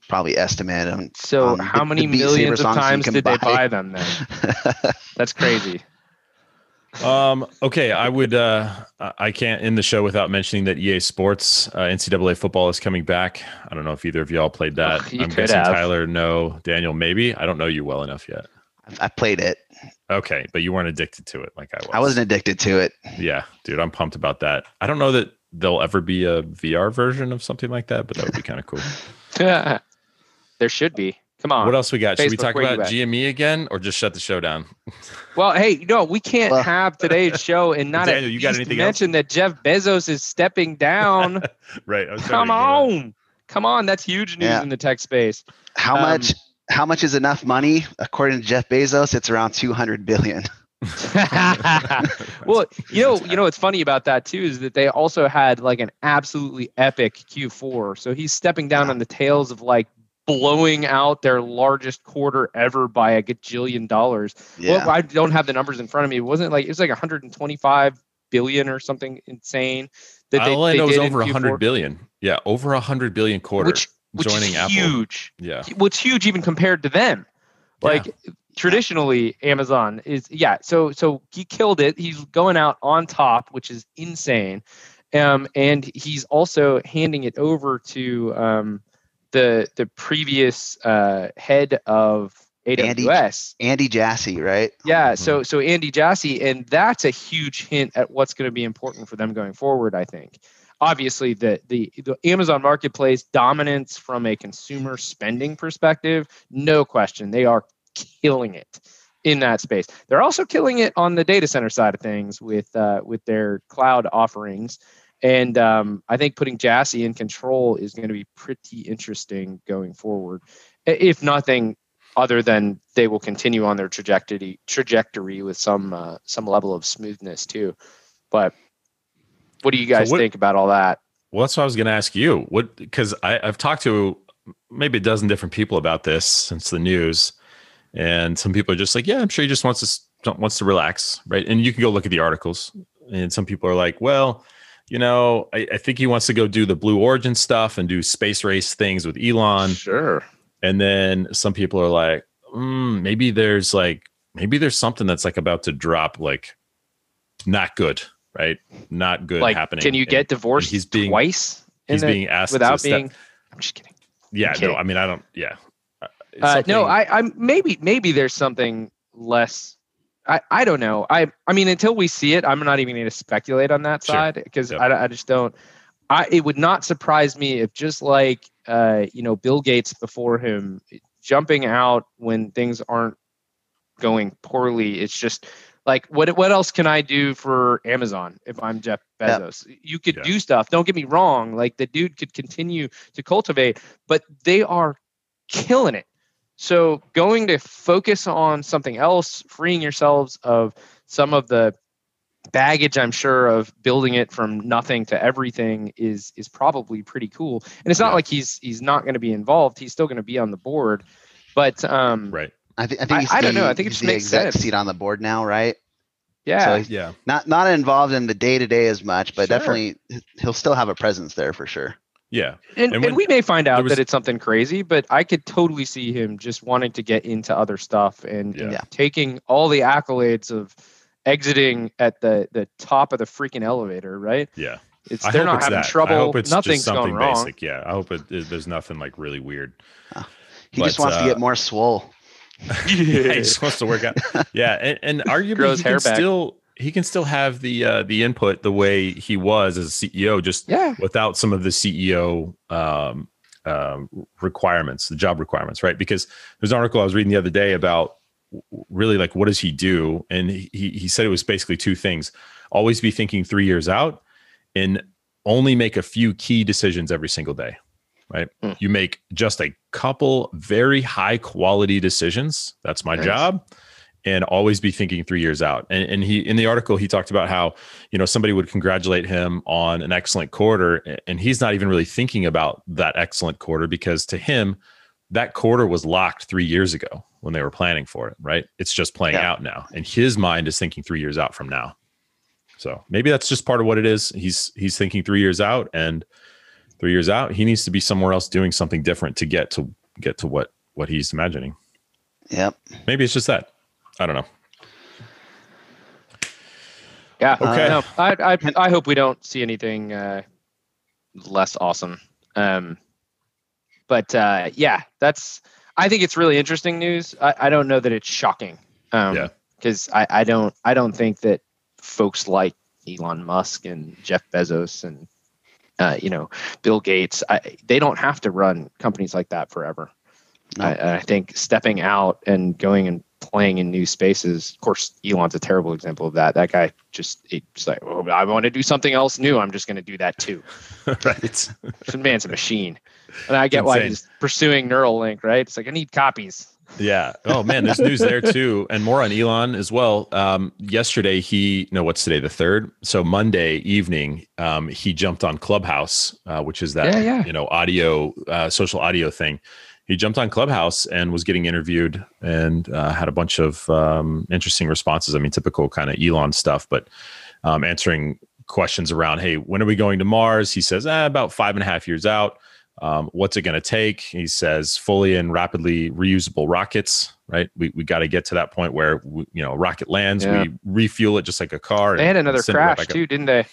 probably estimate. Um, so um, how the- many the millions of times can did they buy. buy them then? That's crazy. Um, okay, I would. Uh, I I can't end the show without mentioning that EA Sports uh, NCAA football is coming back. I don't know if either of y'all played that. Ugh, you I'm could guessing have. Tyler, no. Daniel, maybe. I don't know you well enough yet. I played it. Okay, but you weren't addicted to it like I was. I wasn't addicted to it. Yeah, dude, I'm pumped about that. I don't know that there'll ever be a VR version of something like that, but that would be kind of cool. Yeah, there should be. Come on. What else we got? Should we talk about? GME again, or just shut the show down? Well, hey, no, we can't Well- have today's show and not Daniel, you got least anything else? mention that Jeff Bezos is stepping down. right. I was trying to Come get it. on, come on, that's huge news Yeah. in the tech space. How Um, much? How much is enough money? According to Jeff Bezos, it's around 200 billion. well, you know, you know what's funny about that too is that they also had like an absolutely epic Q4. So he's stepping down Yeah. on the tails of like blowing out their largest quarter ever by a gajillion dollars. Yeah. Well, I don't have the numbers in front of me. It wasn't like it was like 125 billion or something insane that they, All I they know is did in over Q4, 100 billion. Yeah, over 100 billion quarter which which joining is Apple. huge. Yeah. What's huge even compared to them. Yeah. Like traditionally Amazon is yeah, so so he killed it. He's going out on top, which is insane. Um and he's also handing it over to um the the previous uh head of Andy- AWS. Andy Jassy, right? Yeah, Mm-hmm. so so Andy Jassy, and that's a huge hint at what's going to be important for them going forward. I think, obviously, the the the Amazon Marketplace dominance from a consumer spending perspective, no question, they are killing it in that space. They're also killing it on the data center side of things with uh, with their cloud offerings. And um, I think putting Jassy in control is going to be pretty interesting going forward. If nothing, other than they will continue on their trajectory trajectory with some uh, some level of smoothness too. But what do you guys So what- think about all that? Well, that's what I was going to ask you. What because I've talked to maybe a dozen different people about this since the news, and some people are just like, "Yeah, I'm sure he just wants to wants to relax, right?" And you can go look at the articles, and some people are like, "Well, you know, I, I think he wants to go do the Blue Origin stuff and do space race things with Elon." Sure. And then some people are like, mm, maybe there's like maybe there's something that's like about to drop, like not good, right? Not good Like, happening. can you And get divorced he's being- twice He's being asked without to step- being? I'm just kidding. Yeah, kidding. no, I mean, I don't. Yeah. Uh, Uh, no, I, I'm maybe maybe there's something less. I, I don't know. I I mean, until we see it, I'm not even going to speculate on that side because Yep. I, I just don't. I it would not surprise me if just like uh you know Bill Gates before him jumping out when things aren't going poorly. It's just like what what else can I do for Amazon if I'm Jeff Yep. Bezos? You could Yeah. do stuff. Don't get me wrong. Like the dude could continue to cultivate, but they are killing it. So going to focus on something else, freeing yourselves of some of the baggage I'm sure of building it from nothing to everything is is probably pretty cool. And it's not Yeah. like he's he's not going to be involved. He's still going to be on the board. But um right. I, think I think I- he's I don't the, know. I think it he's just the makes exec sense. seat on the board now, right? yeah. So he's Yeah. not not involved in the day to day as much, but Sure. definitely he'll still have a presence there for sure. Yeah. and, and and, we may find out was- that it's something crazy, but I could totally see him just wanting to get into other stuff and, and Yeah. taking all the accolades of exiting at the the top of the freaking elevator, right? Yeah. It's I they're hope not it's having that. trouble. I hope it's Nothing's just something going wrong. basic. Yeah. I hope it, it- there's nothing like really weird. He just But, wants to uh, get more swole. Yeah, he just wants to work out. Yeah, and, and arguably Grows he can back. still he can still have the uh, the input the way he was as a CEO, just Yeah. without some of the CEO um, um, requirements, the job requirements, right? Because there's an article I was reading the other day about really like what does he do, and he he said it was basically two things: always be thinking three years out, and only make a few key decisions every single day. Right? Hmm. You make just a couple very high quality decisions. That's my Nice. job and always be thinking three years out. And, and he in the article he talked about how you know somebody would congratulate him on an excellent quarter, and he's not even really thinking about that excellent quarter because to him that quarter was locked three years ago when they were planning for it. Right? It's just playing Yeah. out now, and his mind is thinking three years out from now. So maybe that's just part of what it is. He's he's thinking three years out, and three years out he needs to be somewhere else doing something different to get to get to what what he's imagining. Yep. Maybe it's just that. I don't know. Yeah. Okay. No, I, I I hope we don't see anything uh, less awesome. Um, but uh, yeah, that's. I think it's really interesting news. I, I don't know that it's shocking. Um, Yeah. Because I, I don't I don't think that folks like Elon Musk and Jeff Bezos and uh, you know Bill Gates I, they don't have to run companies like that forever. No. I, I think stepping out and going and playing in new spaces. Of course, Elon's a terrible example of that. That guy just it's like, oh, I want to do something else new. I'm just going to do that too. right. This man's a machine, and I get why he's pursuing Neuralink. Right? It's like I need copies. Yeah. Oh man, there's news there too, and more on Elon as well. Um, yesterday, he no, what's today? The third. So Monday evening, um, he jumped on Clubhouse, uh, which is that Yeah, yeah. you know audio, uh, social audio thing. He jumped on Clubhouse and was getting interviewed and uh, had a bunch of um, interesting responses. I mean, typical kind of Elon stuff, but um, answering questions around, hey, when are we going to Mars? He says, eh, about five and a half years out. Um, what's it going to take? He says fully and rapidly reusable rockets. Right, we we got to get to that point where we, you know rocket lands, Yeah. we refuel it just like a car. They and had another crash back up. too, didn't they?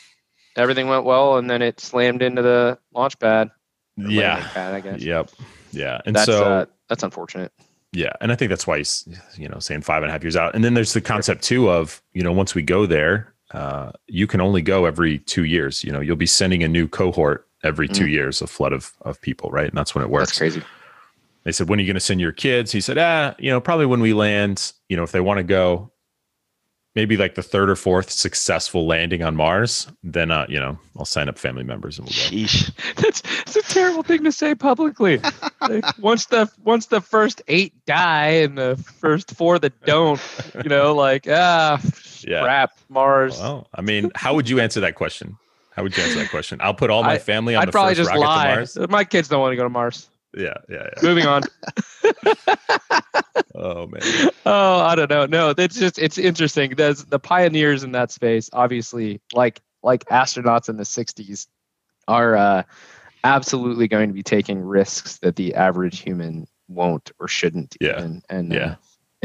Everything went well, and then it slammed into the launch pad. Yeah. pad, I guess. Yep. Yeah. And That's so uh, that's unfortunate. Yeah, and I think that's why he's you know saying five and a half years out. And then there's the concept too of you know once we go there, uh, you can only go every two years. You know, you'll be sending a new cohort every two years, a flood of of people, right? And that's when it works. That's crazy. They said, when are you going to send your kids? He said, ah, you know, probably when we land. You know, if they want to go, maybe like the third or fourth successful landing on Mars, then uh, you know, I'll sign up family members and we'll go. Sheesh. That's, that's a terrible thing to say publicly. Like, once the once the first eight die and the first four that don't, you know, like ah, Yeah. crap, Mars. Well, I mean, how would you answer that question? How would you answer that question? I'll put all my family on I'd the probably first just rocket lie. to Mars. My kids don't want to go to Mars. Yeah, yeah, yeah. Moving on. Oh man. oh, I don't know. No, it's just it's interesting. There's the pioneers in that space, obviously, like like astronauts in the '60s, are uh, absolutely going to be taking risks that the average human won't or shouldn't. Yeah. even. and Yeah. uh,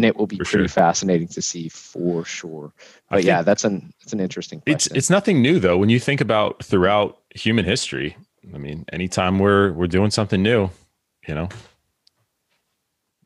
and it will be For pretty sure. fascinating to see for sure. But yeah, that's an it's an interesting. it's it's nothing new though. When you think about throughout human history, I mean, anytime we're we're doing something new, you know,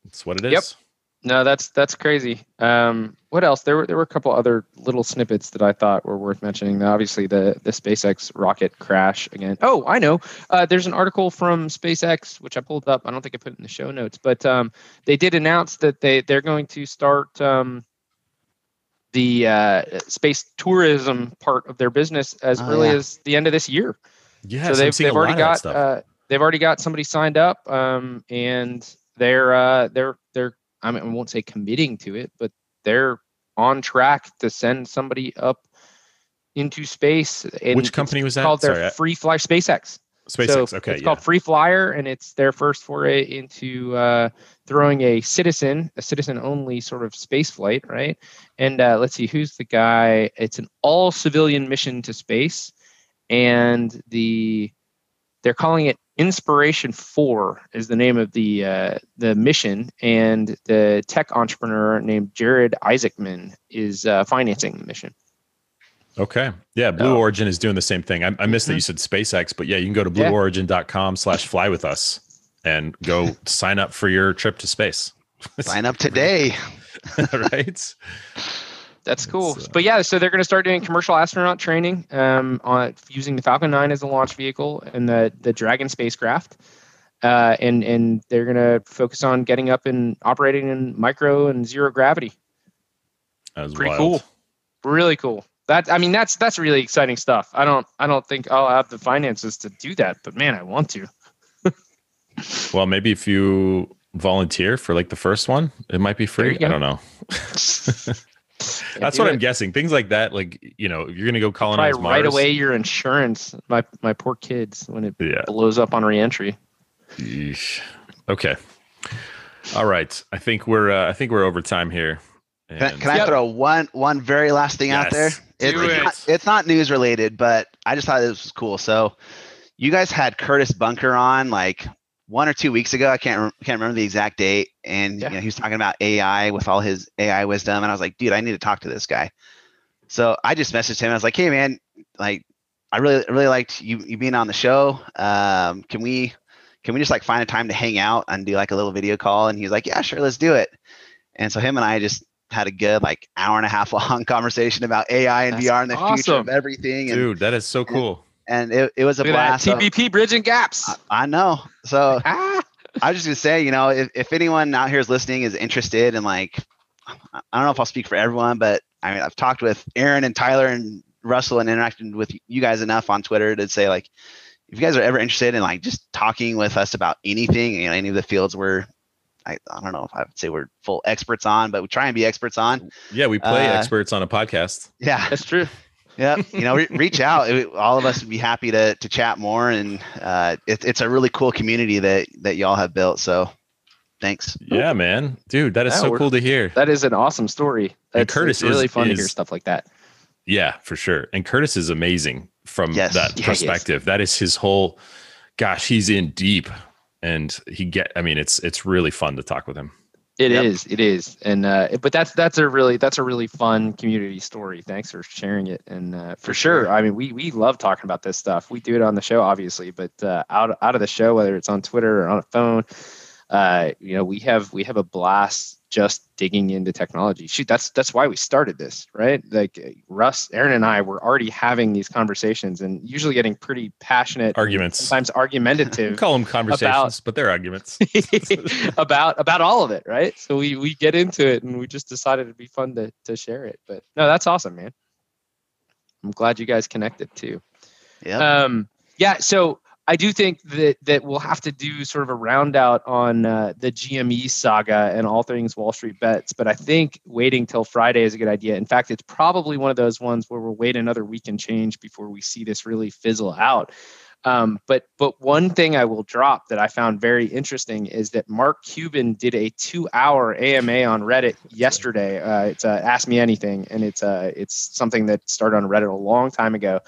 it's what it is. Yep. No, that's that's crazy. Um, what else? There were there were a couple other little snippets that I thought were worth mentioning. Obviously, the the SpaceX rocket crash again. Oh, I know. Uh, there's an article from SpaceX which I pulled up. I don't think I put it in the show notes, but um, they did announce that they they're going to start um, the uh, space tourism part of their business as Oh, early yeah. as the end of this year Yeah. so they've, they've already got uh, they've already got somebody signed up um, and they're uh, they're they're I mean I won't say committing to it but they're on track to send somebody up into space and Which company was that? called their Sorry, I- free Flyer SpaceX SpaceX. so okay. it's yeah. called Free Flyer, and it's their first foray into uh, throwing a citizen, a citizen-only sort of space flight, right? And uh, let's see, who's the guy? It's an all-civilian mission to space, and the they're calling it Inspiration Four is the name of the uh, the mission, and the tech entrepreneur named Jared Isaacman is uh, financing the mission. Okay. Yeah. Blue So- Origin is doing the same thing. I, I missed that Mhm. you said SpaceX, but yeah, you can go to Yeah. blueorigin.com slash fly with us and go sign up for your trip to space. Sign up today. right? That's cool. Uh, but yeah, so they're going to start doing commercial astronaut training um, on using the Falcon 9 as a launch vehicle and the the Dragon spacecraft. Uh, and and they're going to focus on getting up and operating in micro and zero gravity. That was Pretty wild. cool. Really cool. That I mean that's that's really exciting stuff. I don't I don't think I'll have the finances to do that, but man, I want to. Well, maybe if you volunteer for like the first one, it might be free. I don't know. That's what I'm guessing. Things like that, like you know, if you're gonna go colonize Probably Mars. write away your insurance. My my poor kids when it Yeah. blows up on reentry. Yeesh. Okay. All right. I think we're uh, I think we're over time here. Can, I- And- can I throw one one very last thing out there? It's do not, it's not news related, but I just thought this was cool. So, you guys had Curtis Bunker on like one or two weeks ago. I can't can't remember the exact date, and Yeah. you know, he was talking about AI with all his AI wisdom, and I was like, dude, I need to talk to this guy. So I just messaged him. I was like, hey man, like I really really liked you you being on the show. Um, can we can we just like find a time to hang out and do like a little video call? And he was like, yeah, sure, let's do it. And so him and I just had a good like hour and a half long conversation about AI and That's VR and the future of awesome. everything. And, dude, that is so cool. And it, it was a Look blast. So- TBP bridging gaps. I, I know. So ah. I was just gonna say, you know, if, if anyone out here is listening is interested in like, I I don't know if I'll speak for everyone, but I mean, I've talked with Aaron and Tyler and Russell and interacted with you guys enough on Twitter to say like, if you guys are ever interested in like just talking with us about anything, you know, any of the fields we're, I, I don't know if I would say we're full experts on, but we try and be experts on. Yeah, we play Uh, experts on a podcast. Yeah. That's true. Yeah you know re- reach out It- all of us would be happy to to chat more and uh it, it's a really cool community that that y'all have built so thanks Yeah, man. Dude, that is Yeah, so cool to hear. That is an awesome story. It's, Curtis it's really is- fun to hear stuff like that. Yeah, for sure. And Curtis is amazing from Yes. that Yeah, he is. perspective. That is his whole gosh, he's in deep and he get I mean, it's it's really fun to talk with him. It is. Yep. It is. And uh, but that's that's a really that's a really fun community story. Thanks for sharing it. And uh, for, sure. I mean, we we love talking about this stuff. We do it on the show, obviously, but uh, out out of the show, whether it's on Twitter or on a phone, uh, you know, we have we have a blast just digging into technology. Shoot, that's that's why we started this, right? Like Russ, Aaron, and I were already having these conversations and usually getting pretty passionate, Arguments. sometimes We argumentative call them conversations, but they're arguments. about about all of it, right? So we we get into it and we just decided it'd be fun to to share it. But no, that's awesome, man. I'm glad you guys connected too. yeah Um, yeah. So I do think that that we'll have to do sort of a roundout on uh, the GME saga and all things Wall Street bets. But I think waiting till Friday is a good idea. In fact, it's probably one of those ones where we'll wait another week and change before we see this really fizzle out. Um, but but one thing I will drop that I found very interesting is that Mark Cuban did a two-hour AMA on Reddit yesterday. Uh, it's uh, Ask Me Anything, and it's uh, it's something that started on Reddit a long time ago,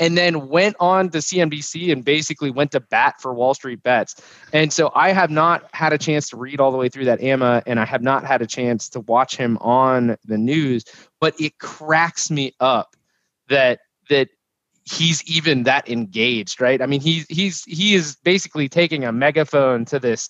and then went on to CNBC and basically went to bat for Wall Street bets. And so I have not had a chance to read all the way through that AMA, and I have not had a chance to watch him on the news. But it cracks me up that that he's even that engaged, right? I mean, he's he's he is basically taking a megaphone to this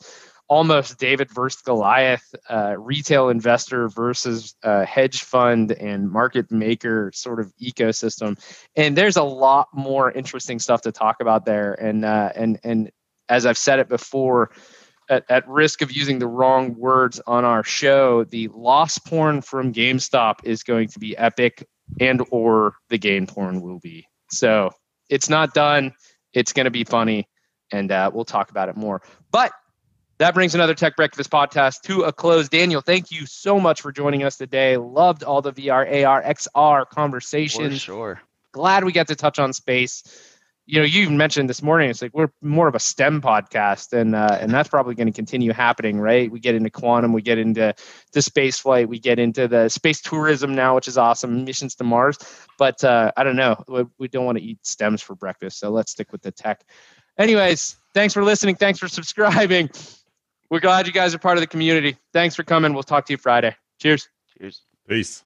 almost David versus Goliath, uh, retail investor versus uh, hedge fund and market maker sort of ecosystem. And there's a lot more interesting stuff to talk about there. And uh, and and as I've said it before. At, at risk of using the wrong words on our show, the loss porn from GameStop is going to be epic, and or the gain porn will be. So it's not done. It's going to be funny, and uh, we'll talk about it more. But that brings another Tech Breakfast podcast to a close. Daniel, thank you so much for joining us today. Loved all the VR, AR, XR conversations. For sure. Glad we got to touch on space. You know, you even mentioned this morning. It's like we're more of a STEM podcast, and uh, and that's probably going to continue happening, right? We get into quantum, we get into the space flight, we get into the space tourism now, which is awesome. Missions to Mars, but uh, I don't know. We don't want to eat stems for breakfast, so let's stick with the tech. Anyways, thanks for listening. Thanks for subscribing. We're glad you guys are part of the community. Thanks for coming. We'll talk to you Friday. Cheers. Cheers. Peace.